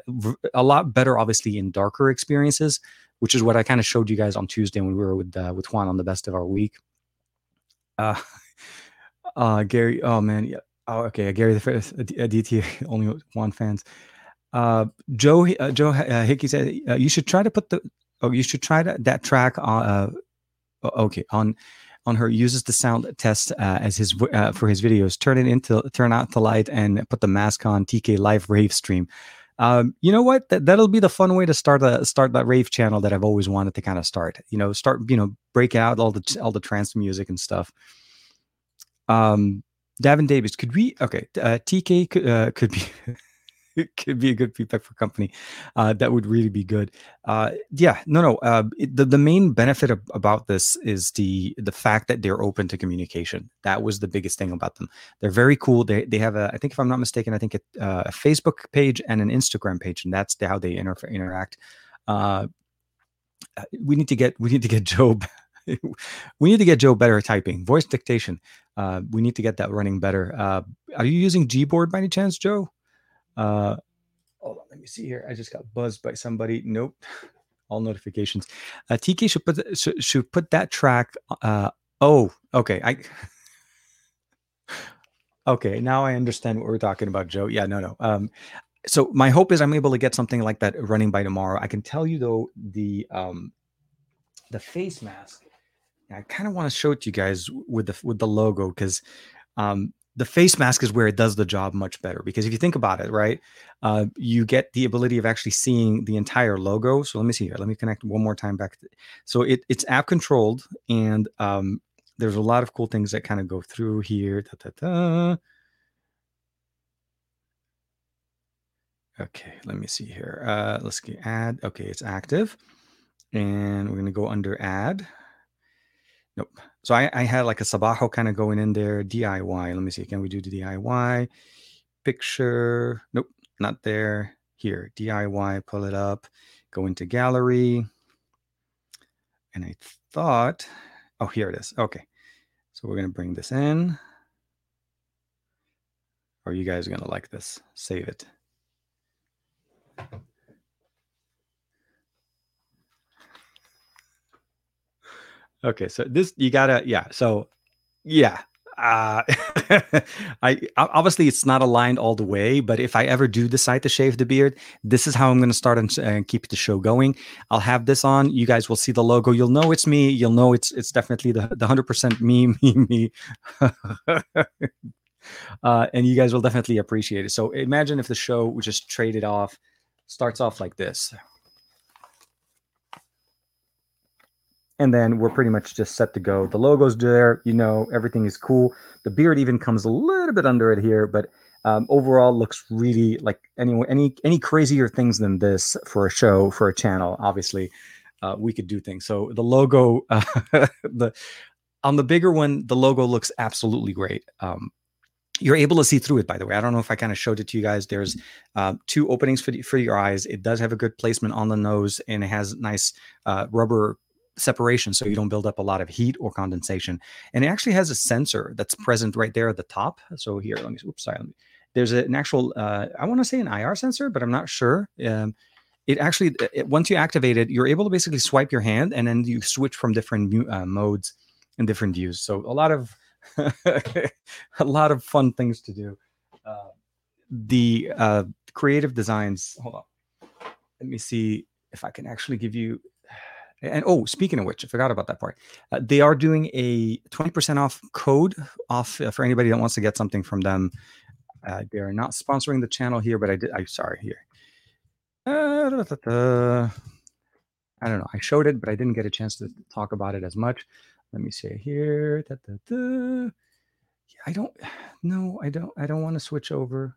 a lot better, obviously, in darker experiences, which is what I kind of showed you guys on Tuesday when we were with uh, with Juan on the best of our week. Uh, uh, Gary, oh man, yeah, Oh, okay. Gary the first, DT only one fans. Uh, Joe uh, Joe uh, Hickey said uh, you should try to put the oh you should try to, that track on uh, okay on on her uses the sound test uh, as his uh, for his videos. Turn it into turn out the light and put the mask on. TK live rave stream. Um, you know what? That, that'll be the fun way to start a start that rave channel that I've always wanted to kind of start. You know, start you know break out all the all the trance music and stuff. Um, Davin Davis, could we? Okay, uh, TK could, uh, could be. could be a good feedback for company. Uh, that would really be good. Uh, yeah, no, no. Uh, it, the the main benefit of, about this is the the fact that they're open to communication. That was the biggest thing about them. They're very cool. They they have a I think if I'm not mistaken, I think a, uh, a Facebook page and an Instagram page, and that's how they inter- interact. Uh, we need to get we need to get Job we need to get Joe better at typing, voice dictation. Uh, we need to get that running better. Uh, are you using Gboard by any chance, Joe? Uh, hold on, let me see here. I just got buzzed by somebody. Nope, all notifications. Uh, TK should put should, should put that track. Uh, oh, okay. I okay now I understand what we're talking about, Joe. Yeah, no, no. Um, so my hope is I'm able to get something like that running by tomorrow. I can tell you though the um the face mask I kind of want to show it to you guys with the with the logo because um, the face mask is where it does the job much better because if you think about it, right, uh, you get the ability of actually seeing the entire logo. So let me see here. Let me connect one more time back. To, so it, it's app controlled, and um, there's a lot of cool things that kind of go through here. Da, da, da. Okay, let me see here. Uh, let's get add. Okay, it's active, and we're gonna go under add. Nope. So I, I had like a Sabajo kind of going in there. DIY. Let me see. Can we do the DIY? Picture. Nope, not there. Here, DIY. Pull it up. Go into gallery. And I thought, oh, here it is. Okay. So we're going to bring this in. Or you guys are going to like this. Save it. Okay, so this you gotta yeah. So yeah, uh, I obviously it's not aligned all the way, but if I ever do decide to shave the beard, this is how I'm going to start and, and, keep the show going. I'll have this on. You guys will see the logo. You'll know it's me. You'll know it's it's definitely the the hundred percent me me me. uh, and you guys will definitely appreciate it. So imagine if the show just traded off starts off like this. And then we're pretty much just set to go. The logo's there, you know, everything is cool. The beard even comes a little bit under it here, but um, overall looks really like any any any crazier things than this for a show for a channel. Obviously, uh, we could do things. So the logo, uh, the on the bigger one, the logo looks absolutely great. Um, you're able to see through it by the way i don't know if i kind of showed it to you guys there's uh, two openings for, the, for your eyes it does have a good placement on the nose and it has nice uh, rubber separation so you don't build up a lot of heat or condensation. And it actually has a sensor that's present right there at the top. So here, let me, oops, sorry. Me, there's an actual, uh, I want to say an IR sensor, but I'm not sure. Um, it actually, it, once you activate it, you're able to basically swipe your hand and then you switch from different uh, modes and different views. So a lot of, a lot of fun things to do. Uh, the uh, creative designs, hold on. Let me see if I can actually give you and oh, speaking of which, I forgot about that part. Uh, they are doing a 20% off code off uh, for anybody that wants to get something from them. Uh, they are not sponsoring the channel here, but I did. I'm sorry here. Uh, I don't know. I showed it, but I didn't get a chance to talk about it as much. Let me say here. I don't. No, I don't. I don't want to switch over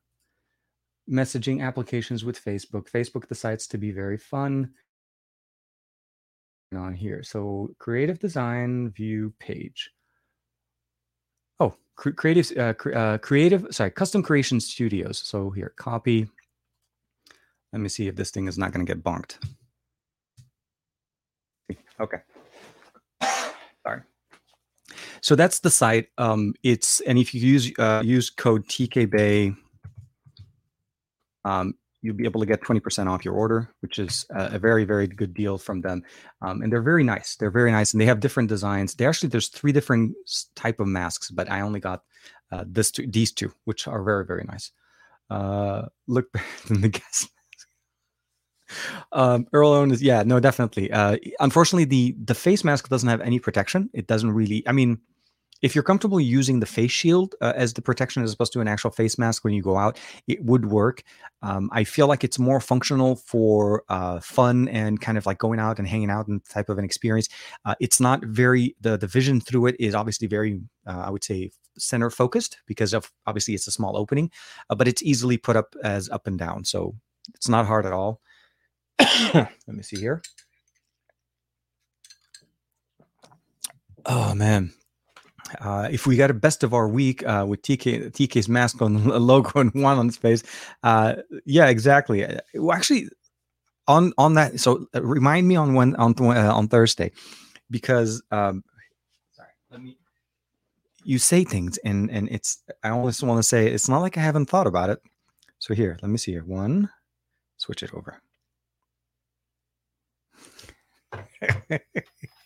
messaging applications with Facebook. Facebook decides to be very fun on here. So creative design view page. Oh, cre- creative, uh, cre- uh, creative, sorry, custom creation studios. So here, copy. Let me see if this thing is not going to get bonked. Okay. Sorry. So that's the site. Um, it's and if you use uh, use code TKBay, um, you'll be able to get 20% off your order, which is a, a very, very good deal from them. Um, and they're very nice. They're very nice. And they have different designs. They actually, there's three different type of masks, but I only got uh, this two, these two, which are very, very nice. Uh, look better than the guest um, Earl Owen is yeah, no, definitely. Uh, unfortunately, the the face mask doesn't have any protection. It doesn't really. I mean, if you're comfortable using the face shield uh, as the protection as opposed to an actual face mask when you go out, it would work. Um, I feel like it's more functional for uh, fun and kind of like going out and hanging out and type of an experience. Uh, it's not very the the vision through it is obviously very uh, I would say center focused because of obviously it's a small opening, uh, but it's easily put up as up and down, so it's not hard at all. Let me see here. Oh man, uh, if we got a best of our week uh, with TK TK's mask on logo and one on his face, uh, yeah, exactly. Uh, well, actually, on on that, so uh, remind me on when on uh, on Thursday, because um, sorry, let me. You say things, and and it's. I always want to say it's not like I haven't thought about it. So here, let me see here. One, switch it over.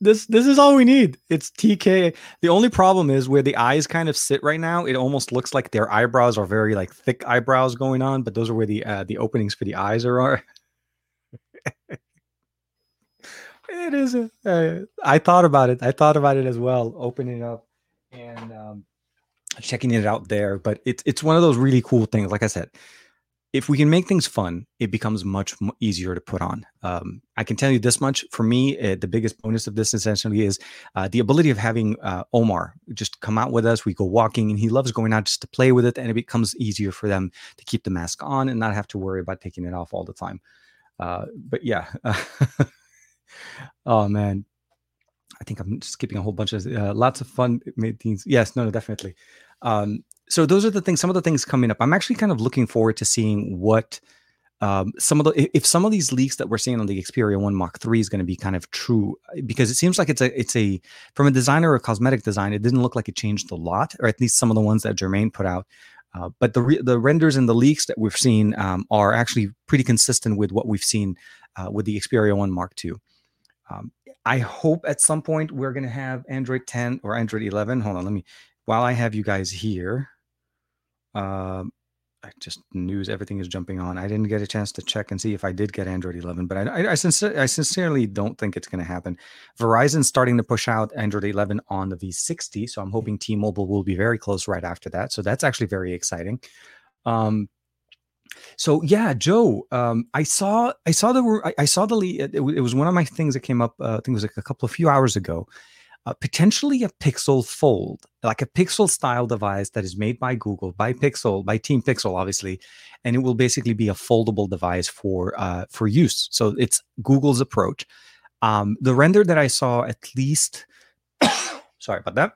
this this is all we need. It's TK. The only problem is where the eyes kind of sit right now. It almost looks like their eyebrows are very like thick eyebrows going on, but those are where the uh, the openings for the eyes are. are. it is. A, uh, I thought about it. I thought about it as well. Opening it up and um, checking it out there. But it's it's one of those really cool things. Like I said, if we can make things fun, it becomes much easier to put on. Um, I can tell you this much: for me, uh, the biggest bonus of this essentially is uh, the ability of having uh, Omar just come out with us. We go walking, and he loves going out just to play with it, and it becomes easier for them to keep the mask on and not have to worry about taking it off all the time. Uh, but yeah, oh man, I think I'm skipping a whole bunch of uh, lots of fun things. Yes, no, no, definitely. Um, so those are the things some of the things coming up. I'm actually kind of looking forward to seeing what um, some of the if some of these leaks that we're seeing on the Xperia 1 Mark 3 is going to be kind of true because it seems like it's a it's a from a designer or cosmetic design it didn't look like it changed a lot or at least some of the ones that Germain put out. Uh, but the re- the renders and the leaks that we've seen um, are actually pretty consistent with what we've seen uh, with the Xperia 1 Mark 2 um, I hope at some point we're going to have Android 10 or Android 11 hold on let me while I have you guys here um, I just news everything is jumping on. I didn't get a chance to check and see if I did get Android 11, but I, I, I, I sincerely don't think it's going to happen. Verizon's starting to push out Android 11 on the V60, so I'm hoping T-Mobile will be very close right after that. So that's actually very exciting. Um, so yeah, Joe, um, I saw I saw the I, I saw the it, it, was one of my things that came up. Uh, I think it was like a couple of few hours ago uh, potentially a Pixel Fold, like a Pixel style device that is made by Google, by Pixel, by Team Pixel, obviously, and it will basically be a foldable device for uh, for use. So it's Google's approach. Um, the render that I saw, at least, sorry about that.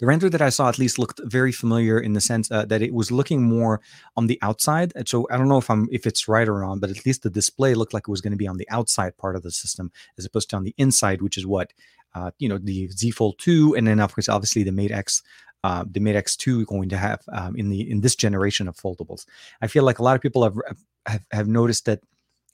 The render that I saw at least looked very familiar in the sense uh, that it was looking more on the outside. And so I don't know if I'm if it's right or wrong, but at least the display looked like it was going to be on the outside part of the system as opposed to on the inside, which is what uh, you know the Z Fold 2, and then of course obviously the Mate X. Uh, the Mate X2 going to have um, in the in this generation of foldables. I feel like a lot of people have have, have noticed that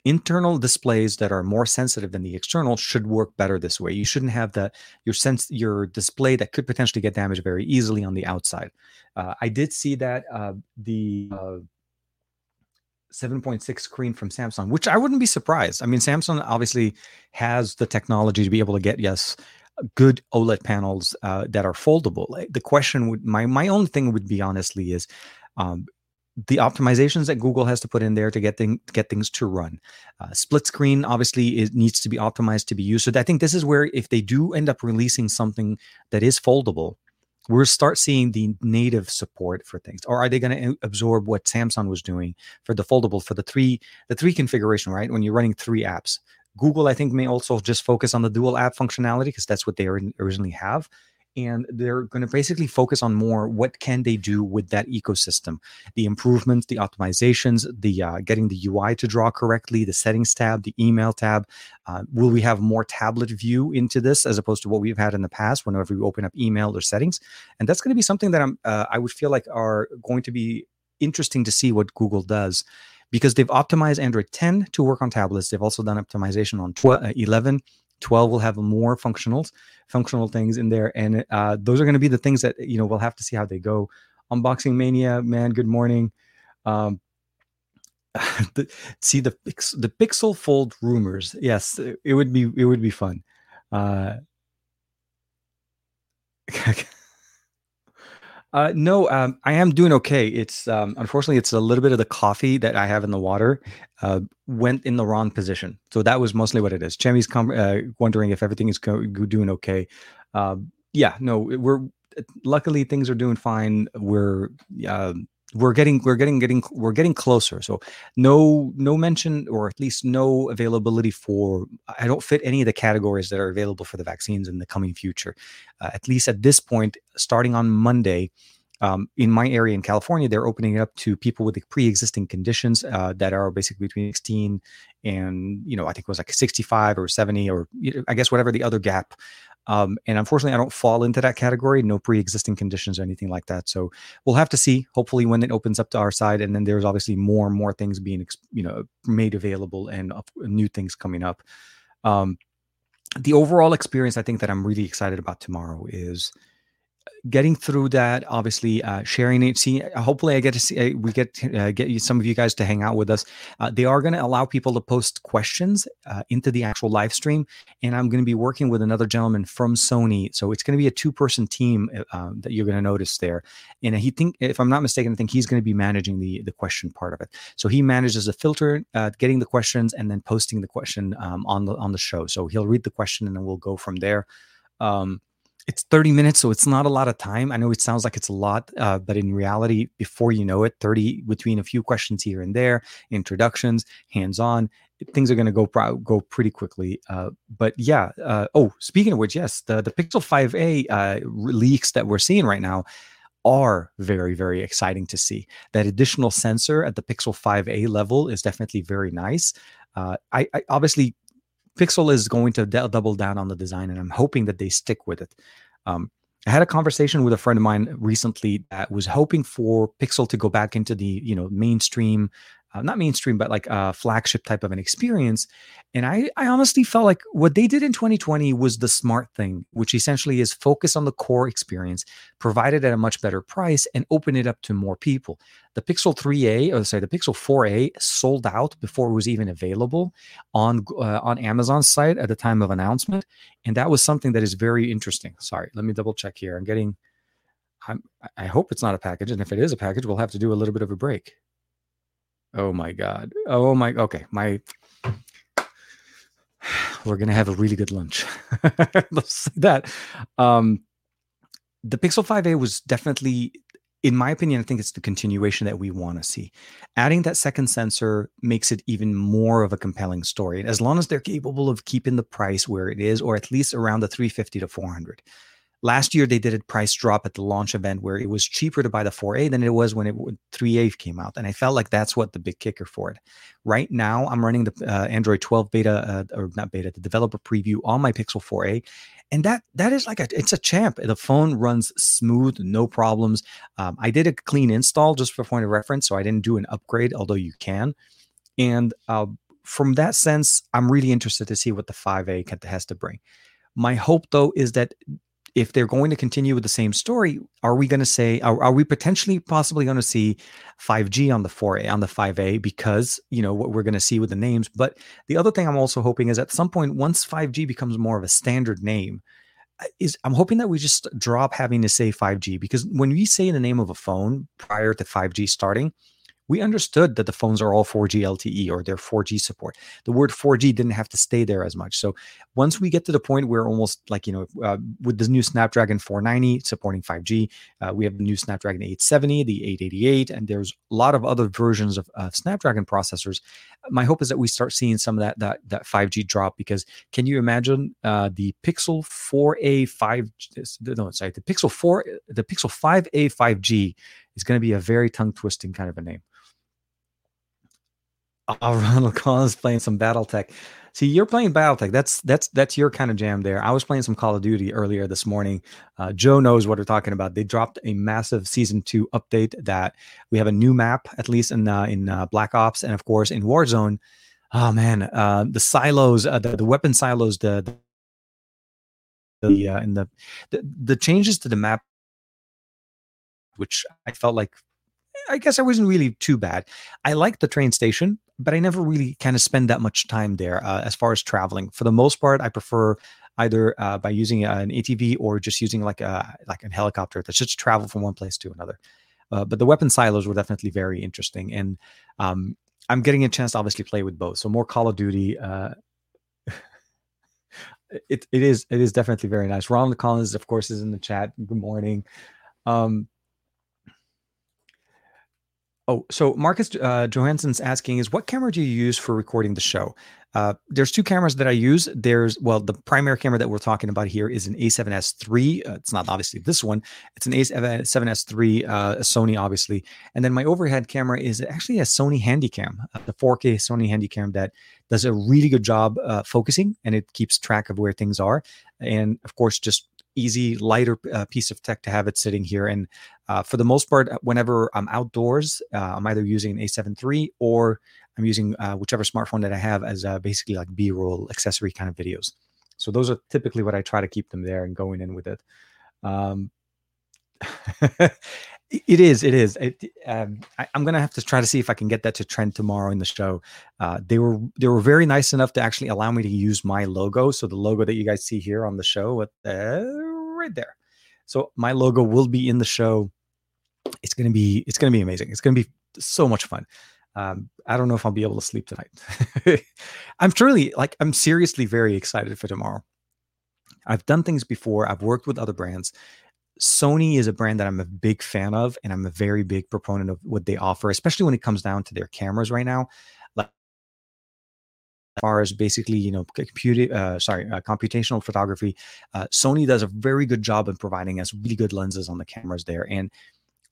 internal displays that are more sensitive than the external should work better this way. You shouldn't have the your sense your display that could potentially get damaged very easily on the outside. Uh, I did see that uh, the uh, 7.6 screen from Samsung, which I wouldn't be surprised. I mean, Samsung obviously has the technology to be able to get yes, good OLED panels uh, that are foldable. The question would my my only thing would be honestly is um, the optimizations that Google has to put in there to get thing, get things to run. Uh, split screen obviously it needs to be optimized to be used. So I think this is where if they do end up releasing something that is foldable, we'll start seeing the native support for things or are they going to absorb what samsung was doing for the foldable for the three the three configuration right? When you're running three apps. Google i think may also just focus on the dual app functionality because that's what they originally have and they're going to basically focus on more what can they do with that ecosystem. The improvements the optimizations the uh, getting the ui to draw correctly the settings tab the email tab uh, will we have more tablet view into this as opposed to what we've had in the past whenever we open up email or settings? And that's going to be something that i'm uh, i would feel like are going to be interesting to see what google does because they've optimized android 10 to work on tablets. They've also done optimization on 12, uh, 11 12 will have more functionals functional things in there and uh, those are going to be the things that you know we'll have to see how they go. Unboxing mania man good morning. Um, the, see the the pixel fold rumors yes it would be it would be fun. Uh, Uh, no, um, I am doing okay. It's um, unfortunately it's a little bit of the coffee that I have in the water uh, went in the wrong position. So that was mostly what it is. Chemi's com- uh, wondering if everything is go- doing okay. Um, yeah, no, we're luckily things are doing fine. We're um, we're getting we're getting getting we're getting closer. So no no mention or at least no availability for i don't fit any of the categories that are available for the vaccines in the coming future. Uh, at least at this point starting on monday um, in my area in California, they're opening it up to people with pre-existing conditions uh, that are basically between 16 and you know I think it was like 65 or 70 or I guess whatever the other gap um, and unfortunately, I don't fall into that category. No pre-existing conditions or anything like that. So we'll have to see. Hopefully, when it opens up to our side, and then there's obviously more and more things being you know made available and new things coming up. Um, the overall experience, I think that I'm really excited about tomorrow is getting through that, obviously, uh, sharing it. See, hopefully, I get to see uh, we get uh, get you, some of you guys to hang out with us. Uh, they are going to allow people to post questions uh, into the actual live stream, and I'm going to be working with another gentleman from Sony. So it's going to be a two person team um, that you're going to notice there. And he think, if I'm not mistaken, I think he's going to be managing the the question part of it. So he manages the filter, getting the questions, and then posting the question um, on the on the show. So he'll read the question, and then we'll go from there. Um, it's 30 minutes so it's not a lot of time. I know it sounds like it's a lot uh, but in reality before you know it 30 between a few questions here and there introductions hands on things are going to go go pretty quickly uh, but yeah uh, oh speaking of which yes the, the pixel 5a uh, leaks that we're seeing right now are very very exciting to see. That additional sensor at the pixel 5a level is definitely very nice. Uh, I, I obviously Pixel is going to d- double down on the design, and I'm hoping that they stick with it. Um, I had a conversation with a friend of mine recently that was hoping for Pixel to go back into the you know mainstream uh, not mainstream, but like a flagship type of an experience. And I, I honestly felt like what they did in 2020 was the smart thing, which essentially is focus on the core experience, provide it at a much better price, and open it up to more people. The Pixel 3a, or sorry, the Pixel 4a sold out before it was even available on uh, on Amazon's site at the time of announcement, and that was something that is very interesting. Sorry, let me double check here. I'm getting. I'm, I hope it's not a package, and if it is a package, we'll have to do a little bit of a break. Oh my god. Oh my. Okay, my. We're gonna have a really good lunch. Let's say that. Um, the Pixel 5a was definitely, in my opinion, I think it's the continuation that we want to see. Adding that second sensor makes it even more of a compelling story. And As long as they're capable of keeping the price where it is, or at least around the 350 to 400. Last year, they did a price drop at the launch event where it was cheaper to buy the 4A than it was when it 3A came out, and I felt like that's what the big kicker for it. Right now, I'm running the uh, Android 12 beta uh, or not beta, the developer preview on my Pixel 4A, and that that is like a it's a champ. The phone runs smooth, no problems. Um, I did a clean install just for point of reference, so I didn't do an upgrade, although you can. And uh, from that sense, I'm really interested to see what the 5A has to bring. My hope, though, is that if they're going to continue with the same story, are we going to say, are, are, we potentially possibly going to see 5G on the 4A, on the 5A, because, you know, what we're going to see with the names. But the other thing I'm also hoping is at some point, once 5G becomes more of a standard name, is I'm hoping that we just drop having to say 5G because when we say the name of a phone prior to 5G starting, we understood that the phones are all 4G LTE or they're 4G support. The word 4G didn't have to stay there as much. So once we get to the point where almost like, you know, uh, with the new Snapdragon 490 supporting 5G, uh, we have the new Snapdragon 870, the 888, and there's a lot of other versions of Snapdragon processors. My hope is that we start seeing some of that that, that 5G drop because can you imagine uh, the Pixel 4a 5 no sorry the Pixel 4 the Pixel 5a 5G is going to be a very tongue twisting kind of a name. Oh, Ronald Collins playing some BattleTech. See, you're playing BattleTech. That's that's that's your kind of jam there. I was playing some Call of Duty earlier this morning. Uh, Joe knows what we're talking about. They dropped a massive season two update that we have a new map, at least in uh, in uh, Black Ops, and of course in Warzone. Oh man, uh, the silos, uh, the, the weapon silos, the the, the uh, and the, the the changes to the map, which I felt like I guess I wasn't really too bad. I like the train station but I never really kind of spend that much time there uh, as far as traveling. For the most part, I prefer either uh, by using an ATV or just using like a like a helicopter that just travel from one place to another. Uh, but the weapon silos were definitely very interesting, and um, I'm getting a chance to obviously play with both. So more Call of Duty. Uh, it it is it is definitely very nice. Ronald Collins, of course, is in the chat. Good morning. Um, Oh, so Marcus uh, Johansson's asking is what camera do you use for recording the show? Uh, there's two cameras that I use. There's well, the primary camera that we're talking about here is an A7S III. Uh, it's not obviously this one. It's an A7S III, uh, Sony, obviously. And then my overhead camera is actually a Sony Handycam, uh, the 4K Sony Handycam that does a really good job uh, focusing and it keeps track of where things are. And of course, just easy, lighter uh, piece of tech to have it sitting here. And uh, for the most part, whenever I'm outdoors, uh, I'm either using an A7 III or I'm using uh, whichever smartphone that I have as uh, basically like B-roll accessory kind of videos. So those are typically what I try to keep them there and going in with it. Um, it is. It is. It, um, I, am gonna have to try to see if I can get that to trend tomorrow in the show. Uh, they were they were very nice enough to actually allow me to use my logo. So the logo that you guys see here on the show, uh, right there. So my logo will be in the show. It's gonna be it's gonna be amazing. It's gonna be so much fun. Um, I don't know if I'll be able to sleep tonight. I'm truly like I'm seriously very excited for tomorrow. I've done things before. I've worked with other brands. Sony is a brand that I'm a big fan of, and I'm a very big proponent of what they offer, especially when it comes down to their cameras right now. Like, as far as basically, you know, computer, uh, sorry, uh, computational photography, uh, Sony does a very good job in providing us really good lenses on the cameras there, and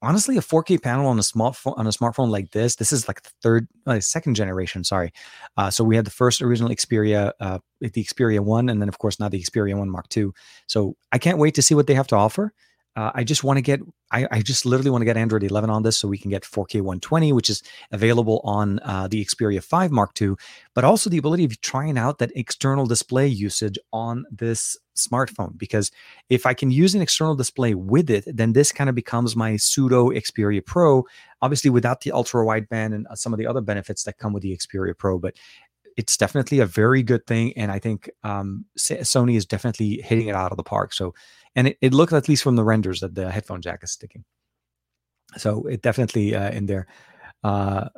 honestly, a 4K panel on a smartphone on a smartphone like this, this is like the third, uh, second generation. Sorry, uh, so we had the first original Xperia, uh, the Xperia One, and then of course now the Xperia One Mark II. So I can't wait to see what they have to offer uh, I just want to get, I, I, just literally want to get Android 11 on this so we can get 4K 120, which is available on uh, the Xperia 5 Mark II, but also the ability of trying out that external display usage on this smartphone. Because if I can use an external display with it, then this kind of becomes my pseudo Xperia Pro, obviously without the ultra wideband and uh, some of the other benefits that come with the Xperia Pro. But it's definitely a very good thing. And I think um, Sony is definitely hitting it out of the park. So, and it, it looked at least from the renders that the headphone jack is sticking. So it definitely uh, in there. Uh,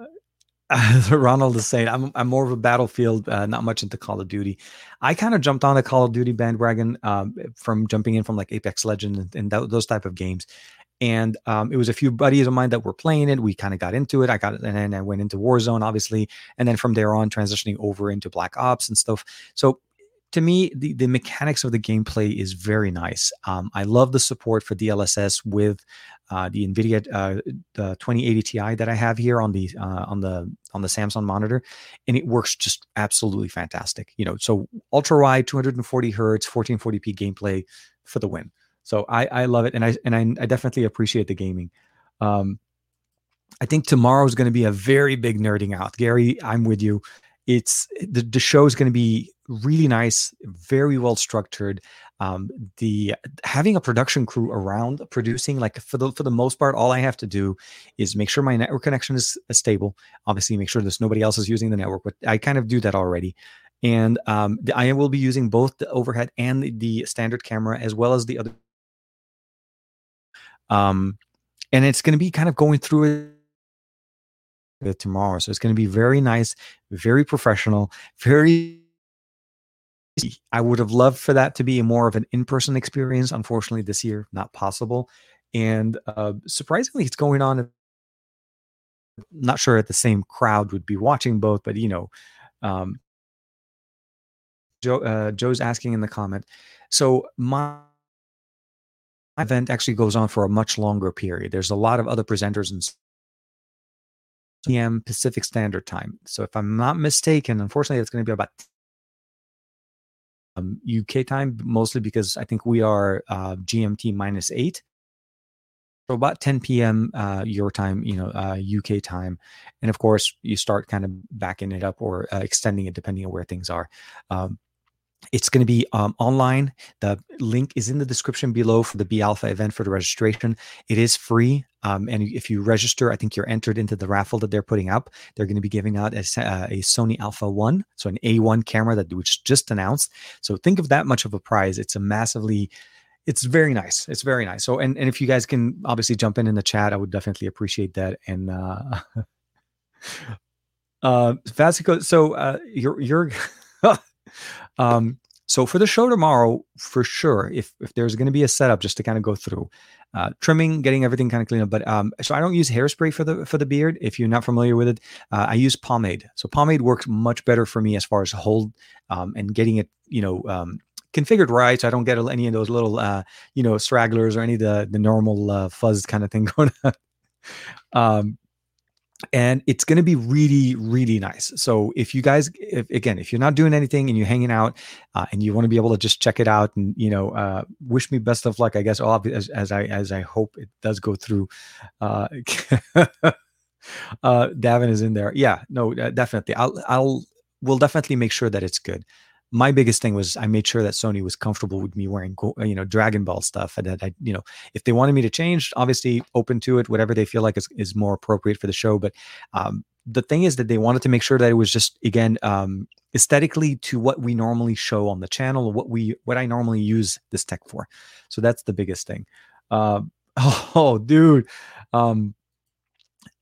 Ronald is saying, I'm, I'm more of a battlefield, uh, not much into Call of Duty. I kind of jumped on the Call of Duty bandwagon um, from jumping in from like Apex Legend and, and th- those type of games. And um, it was a few buddies of mine that were playing it. We kind of got into it. I got, and then I went into Warzone, obviously, and then from there on, transitioning over into Black Ops and stuff. So to me, the, the mechanics of the gameplay is very nice. Um, I love the support for DLSS with uh, the NVIDIA uh, the 2080 Ti that I have here on the uh, on the on the Samsung monitor, and it works just absolutely fantastic. You know, so ultra wide, 240 hertz, 1440p gameplay for the win. So I I love it, and I and I, I definitely appreciate the gaming. Um, I think tomorrow is going to be a very big nerding out. Gary, I'm with you it's the, the show is going to be really nice very well structured. Um, the having a production crew around producing like for the for the most part all i have to do is make sure my network connection is, stable. Obviously make sure there's nobody else is using the network but i kind of do that already. And um, i will be using both the overhead and the, the standard camera as well as the other um and it's going to be kind of going through it tomorrow. So it's going to be very nice, very professional, very. I would have loved for that to be more of an in-person experience. Unfortunately, this year not possible, and uh, surprisingly, it's going on. Not sure if the same crowd would be watching both, but you know, um, Joe uh, Joe's asking in the comment. So my event actually goes on for a much longer period. There's a lot of other presenters and p.m. Pacific Standard Time. So if I'm not mistaken, unfortunately, it's going to be about um, UK time, mostly because I think we are uh, GMT minus eight. So about 10 p.m. Uh, your time, you know, uh, UK time, and of course you start kind of backing it up or uh, extending it depending on where things are. Um, it's going to be um, online. The link is in the description below for the Be Alpha event for the registration. It is free. Um, and if you register, I think you're entered into the raffle that they're putting up. They're going to be giving out a, uh, a Sony Alpha 1, so an A1 camera that which just announced. So think of that much of a prize. It's a massively it's very nice. It's very nice. So, and, and if you guys can obviously jump in in the chat, I would definitely appreciate that. And, uh, uh, Vasico, so, uh, you're, you're, um, so for the show tomorrow, for sure, if if there's going to be a setup just to kind of go through, uh, trimming, getting everything kind of clean up. But um, so I don't use hairspray for the for the beard. If you're not familiar with it, uh, I use pomade. So pomade works much better for me as far as hold um, and getting it, you know, um, configured right. So I don't get any of those little, uh, you know, stragglers or any of the the normal uh, fuzz kind of thing going on. um, and it's going to be really really nice. So if you guys if, again if you're not doing anything and you're hanging out uh, and you want to be able to just check it out and you know uh, wish me best of luck i guess all as, as i as i hope it does go through uh, uh davin is in there. Yeah no definitely. I'll i'll we'll definitely make sure that it's good my biggest thing was I made sure that Sony was comfortable with me wearing, you know, Dragon Ball stuff, and that I, you know, if they wanted me to change, obviously open to it, whatever they feel like is, is more appropriate for the show. But um, the thing is that they wanted to make sure that it was just again um, aesthetically to what we normally show on the channel, what we what I normally use this tech for. So that's the biggest thing. Uh, oh, dude. Um,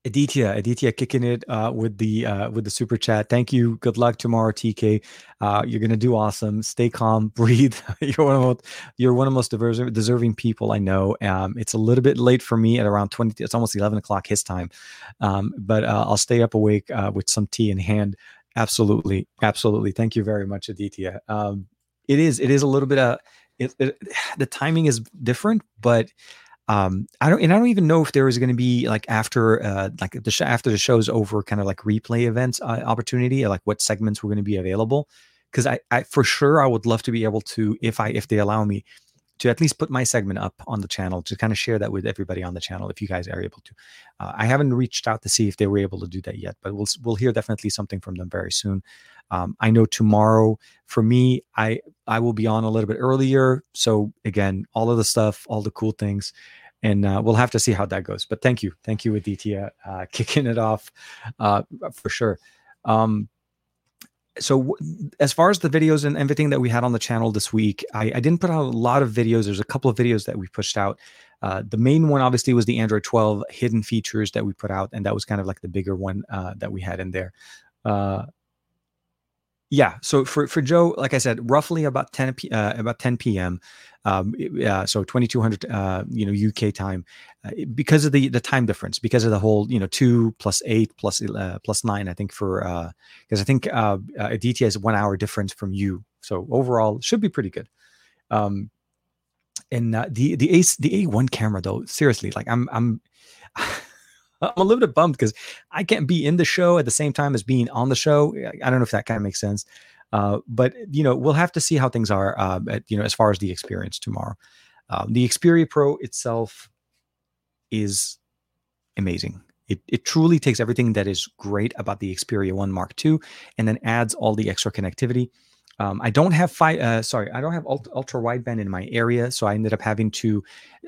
Aditya, Aditya kicking it uh, with the uh, with the super chat. Thank you. Good luck tomorrow, TK. Uh, you're gonna do awesome. Stay calm, breathe. you're one of most you're one of the most deserving, deserving people I know. Um, it's a little bit late for me at around twenty. It's almost eleven o'clock his time, um, but uh, I'll stay up awake uh, with some tea in hand. Absolutely, absolutely. Thank you very much, Aditya. Um, it is it is a little bit of it, it, the timing is different, but um i don't and i don't even know if there is going to be like after uh like the sh- after the show's over kind of like replay events uh, opportunity like what segments were going to be available. Because I, I for sure i would love to be able to if i if they allow me to at least put my segment up on the channel to kind of share that with everybody on the channel if you guys are able to. Uh, i haven't reached out to see if they were able to do that yet but we'll we'll hear definitely something from them very soon. Um, i know tomorrow for me i i will be on a little bit earlier so again all of the stuff all the cool things and uh, we'll have to see how that goes. But thank you, thank you, Aditya, uh, kicking it off uh, for sure. Um, so w- as far as the videos and everything that we had on the channel this week, I, I, didn't put out a lot of videos. There's a couple of videos that we pushed out. Uh, the main one, obviously, was the Android 12 hidden features that we put out, and that was kind of like the bigger one uh, that we had in there. Uh, yeah. So for for Joe, like I said, roughly about 10 uh, about 10 p.m. Um, uh, so 2200 uh, you know UK time uh, because of the the time difference because of the whole you know two plus eight plus uh, plus nine I think for because uh, I think uh, Aditya is one hour difference from you so overall should be pretty good. Um, and the the ace the A1 camera though seriously like I'm I'm I'm a little bit bummed because I can't be in the show at the same time as being on the show. I don't know if that kind of makes sense. Uh, but you know, we'll have to see how things are. Uh, at, you know, as far as the experience tomorrow, um, the Xperia Pro itself is amazing. It, it truly takes everything that is great about the Xperia One Mark II and then adds all the extra connectivity. Um, I don't have five. Uh, sorry, I don't have ultra wideband in my area, so I ended up having to.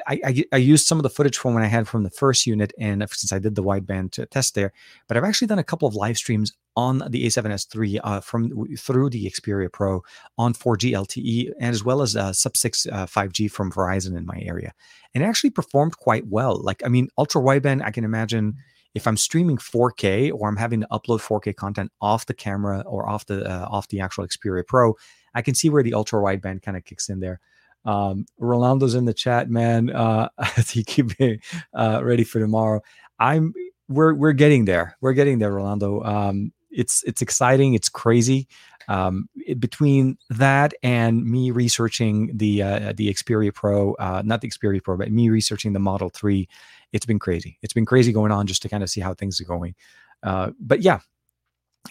I, I, I, used some of the footage from when I had from the first unit, and since I did the wideband test there, but I've actually done a couple of live streams on the A7S3 uh, from through the Xperia Pro on 4G LTE, and as well as uh, Sub 6 uh, 5G from Verizon in my area, and it actually performed quite well. Like, I mean, ultra wideband, I can imagine if I'm streaming 4K or I'm having to upload 4K content off the camera or off the uh, off the actual Xperia Pro, I can see where the ultra wideband kind of kicks in there. Um, Rolando's in the chat, man. Uh, he keep me uh, ready for tomorrow. I'm we're we're getting there. We're getting there, Rolando. Um, it's it's exciting. It's crazy. Um, it, between that and me researching the uh, the Xperia Pro, uh, not the Xperia Pro, but me researching the Model Three, it's been crazy. It's been crazy going on just to kind of see how things are going. Uh, but yeah,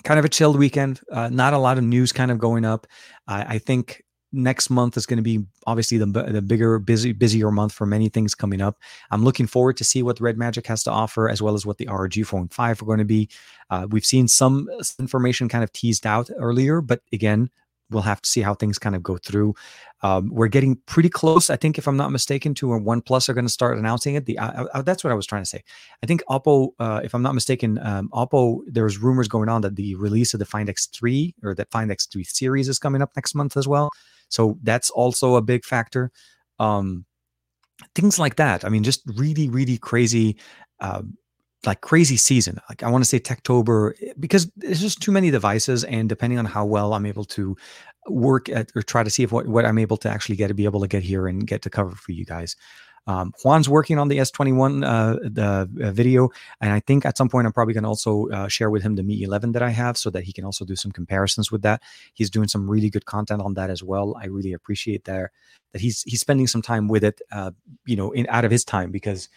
kind of a chilled weekend. Uh, not a lot of news kind of going up. I, I think next month is going to be obviously the, the bigger busy busier month for many things coming up i'm looking forward to see what red magic has to offer as well as what the rog phone 5 are going to be uh, we've seen some information kind of teased out earlier but again we'll have to see how things kind of go through. Um, we're getting pretty close, I think, if I'm not mistaken, to when OnePlus are going to start announcing it. The uh, uh, that's what I was trying to say. I think Oppo, uh, if I'm not mistaken, um, Oppo. There's rumors going on that the release of the Find X3 or the Find X3 series is coming up next month as well. So that's also a big factor. Um, things like that. I mean, just really, really crazy. Uh, like crazy season. Like I want to say Techtober because there's just too many devices, and depending on how well I'm able to work at or try to see if what, what I'm able to actually get to be able to get here and get to cover for you guys. Um, Juan's working on the S21 uh, the uh, video, and I think at some point I'm probably going to also uh, share with him the Mi 11 that I have, so that he can also do some comparisons with that. He's doing some really good content on that as well. I really appreciate that that he's he's spending some time with it, uh, you know, in out of his time because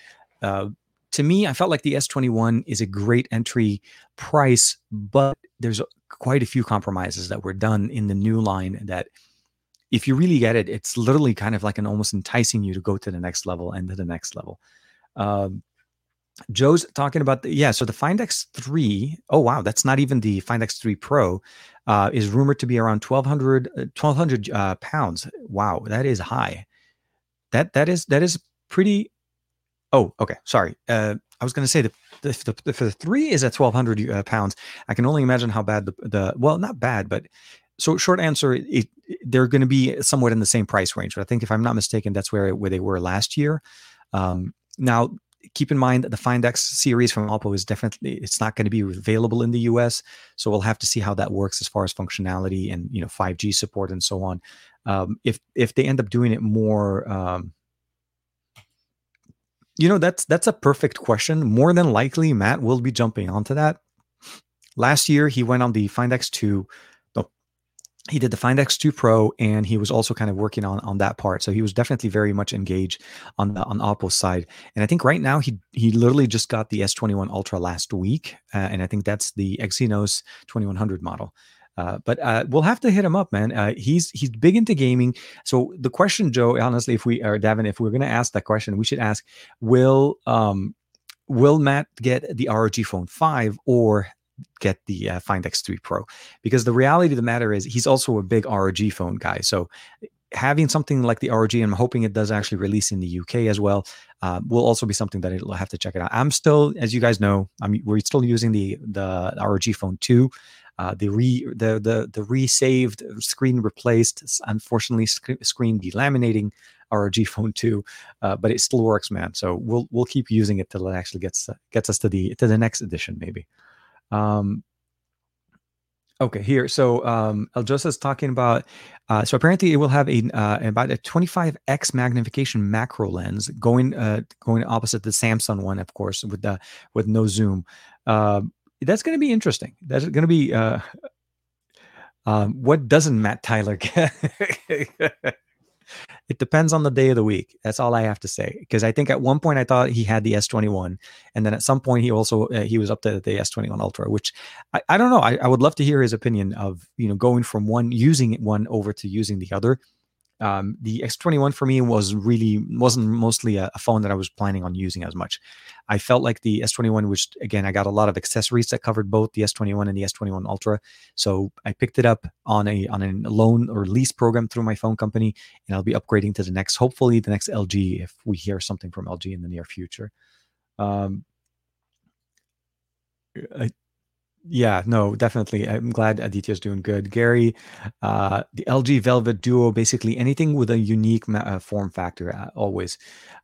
uh, to me, I felt like the S21 is a great entry price, but there's quite a few compromises that were done in the new line that if you really get it, it's literally kind of like an almost enticing you to go to the next level and to the next level. Um, Joe's talking about the yeah. So the Find X3. Oh wow, that's not even the Find X3 Pro. Uh, is rumored to be around 1200 1200 uh, pounds. Wow, that is high. That that is that is pretty. Oh, okay. Sorry. Uh, I was going to say the, the, the, the, the three is at 1200 uh, pounds. I can only imagine how bad the, the well, not bad, but so short answer, it, it, they're going to be somewhat in the same price range. But I think if I'm not mistaken, that's where where they were last year. Um, now keep in mind that the Find X series from Oppo is definitely it's not going to be available in the US, so we'll have to see how that works as far as functionality and you know 5G support and so on. Um, if if they end up doing it more, um, you know that's that's a perfect question. More than likely, Matt will be jumping onto that. Last year, he went on the Find X2 No, he did the Find X2 Pro, and he was also kind of working on on that part. So he was definitely very much engaged on the on Oppo's side. And I think right now he he literally just got the S21 Ultra last week, uh, and I think that's the Exynos 2100 model. Uh, but uh, we'll have to hit him up, man. Uh, he's he's big into gaming. So the question, Joe, honestly, if we or Davin, if we're going to ask that question, we should ask: Will um, will Matt get the ROG Phone Five, or get the uh, Find X3 Pro because the reality of the matter is he's also a big ROG phone guy. So having something like the ROG, I'm hoping it does actually release in the UK as well, uh, will also be something that I'll have to check it out. I'm still, as you guys know, I'm we're still using the the ROG Phone 2. Uh, the re the the the resaved screen replaced, unfortunately, sc- screen delaminating ROG Phone 2, uh, but it still works, man. So we'll we'll keep using it till it actually gets gets us to the to the next edition, maybe. Um, okay, here. So um, is talking about. Uh, so apparently, it will have a uh, about a 25x magnification macro lens, going uh, going opposite the Samsung one, of course, with the with no zoom. Uh, that's going to be interesting. That's going to be. Uh, um, what doesn't Matt Tyler get? It depends on the day of the week. That's all I have to say. Because I think at one point I thought he had the S21, and then at some point he also uh, he was up to the S21 Ultra, which I, I don't know. I, I would love to hear his opinion of you know going from one using one over to using the other um, the X21 for me was really wasn't mostly a, a, phone that I was planning on using as much. I felt like the S21, which again I got a lot of accessories that covered both the S21 and the S21 Ultra, so I picked it up on a on a loan or lease program through my phone company, and I'll be upgrading to the next, hopefully the next LG if we hear something from LG in the near future. Um, I, yeah, no, definitely. I'm glad Aditya's doing good. Gary, uh, the LG Velvet Duo, basically anything with a unique uh, form factor, uh, always.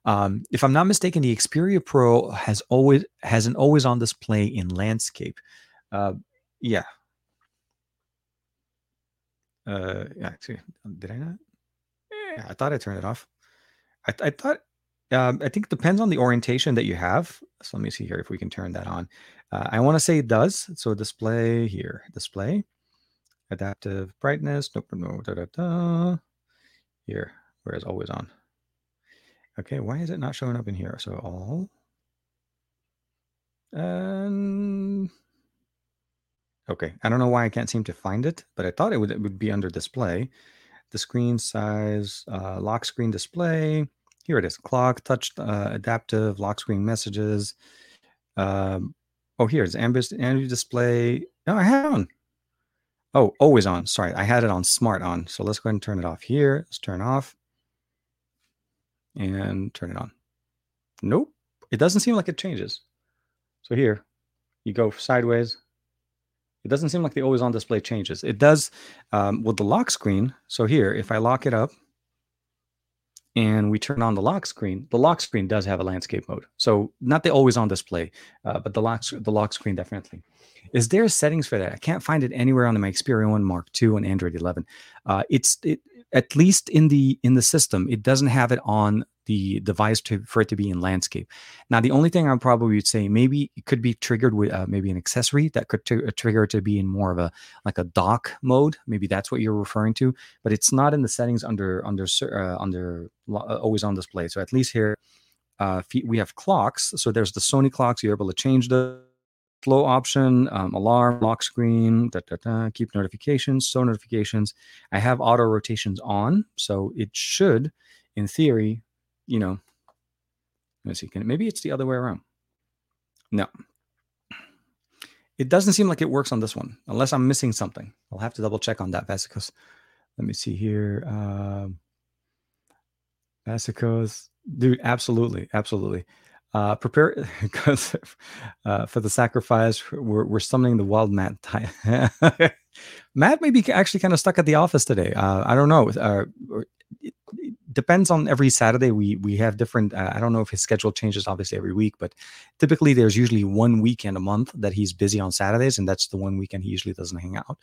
Um, if I'm not mistaken, the Xperia Pro has always has an always on display in landscape. Uh, yeah. Uh, yeah. Actually, did I not? Yeah, I thought I turned it off. I, I thought. Um, I think it depends on the orientation that you have. So let me see here if we can turn that on. Uh, I want to say it does. So display here, display, adaptive brightness. Nope, no, da, da, da. Here, whereas always on. Okay, why is it not showing up in here? So all. And okay, I don't know why I can't seem to find it, but I thought it would, it would be under display. The screen size, uh, lock screen display. Here it is. Clock, touch, uh, adaptive, lock screen messages. Um, Oh, here's ambient energy display. No, I have on. Oh, always on. Sorry, I had it on smart on. So let's go ahead and turn it off here. Let's turn off and turn it on. Nope, it doesn't seem like it changes. So here, you go sideways. It doesn't seem like the always on display changes. It does um, with the lock screen. So here, if I lock it up, and we turn on the lock screen, the lock screen does have a landscape mode. So not the always on display, uh, but the lock the lock screen definitely. Is there settings for that? I can't find it anywhere on the my Xperia One Mark II and Android 11. Uh, it's it, at least in the in the system, it doesn't have it on the device to, for it to be in landscape. Now, the only thing I probably would say maybe it could be triggered with uh, maybe an accessory that could trigger to be in more of a like a dock mode. Maybe that's what you're referring to, but it's not in the settings under under uh, under uh, always on display. So at least here uh, we have clocks. So there's the Sony clocks. You're able to change the flow option, um, alarm, lock screen, da, da, da, keep notifications, show notifications. I have auto rotations on, so it should, in theory, you know, let's see, can, maybe it's the other way around. No. It doesn't seem like it works on this one, unless I'm missing something. I'll have to double check on that, Vesicos. Let me see here. Um, Vesicos, dude, absolutely, absolutely. Uh, prepare because uh, for the sacrifice, we're, we're summoning the wild Matt. Matt may be actually kind of stuck at the office today. Uh, I don't know. Uh, depends on every Saturday. We we have different. Uh, I don't know if his schedule changes obviously every week, but typically there's usually one weekend a month that he's busy on Saturdays, and that's the one weekend he usually doesn't hang out.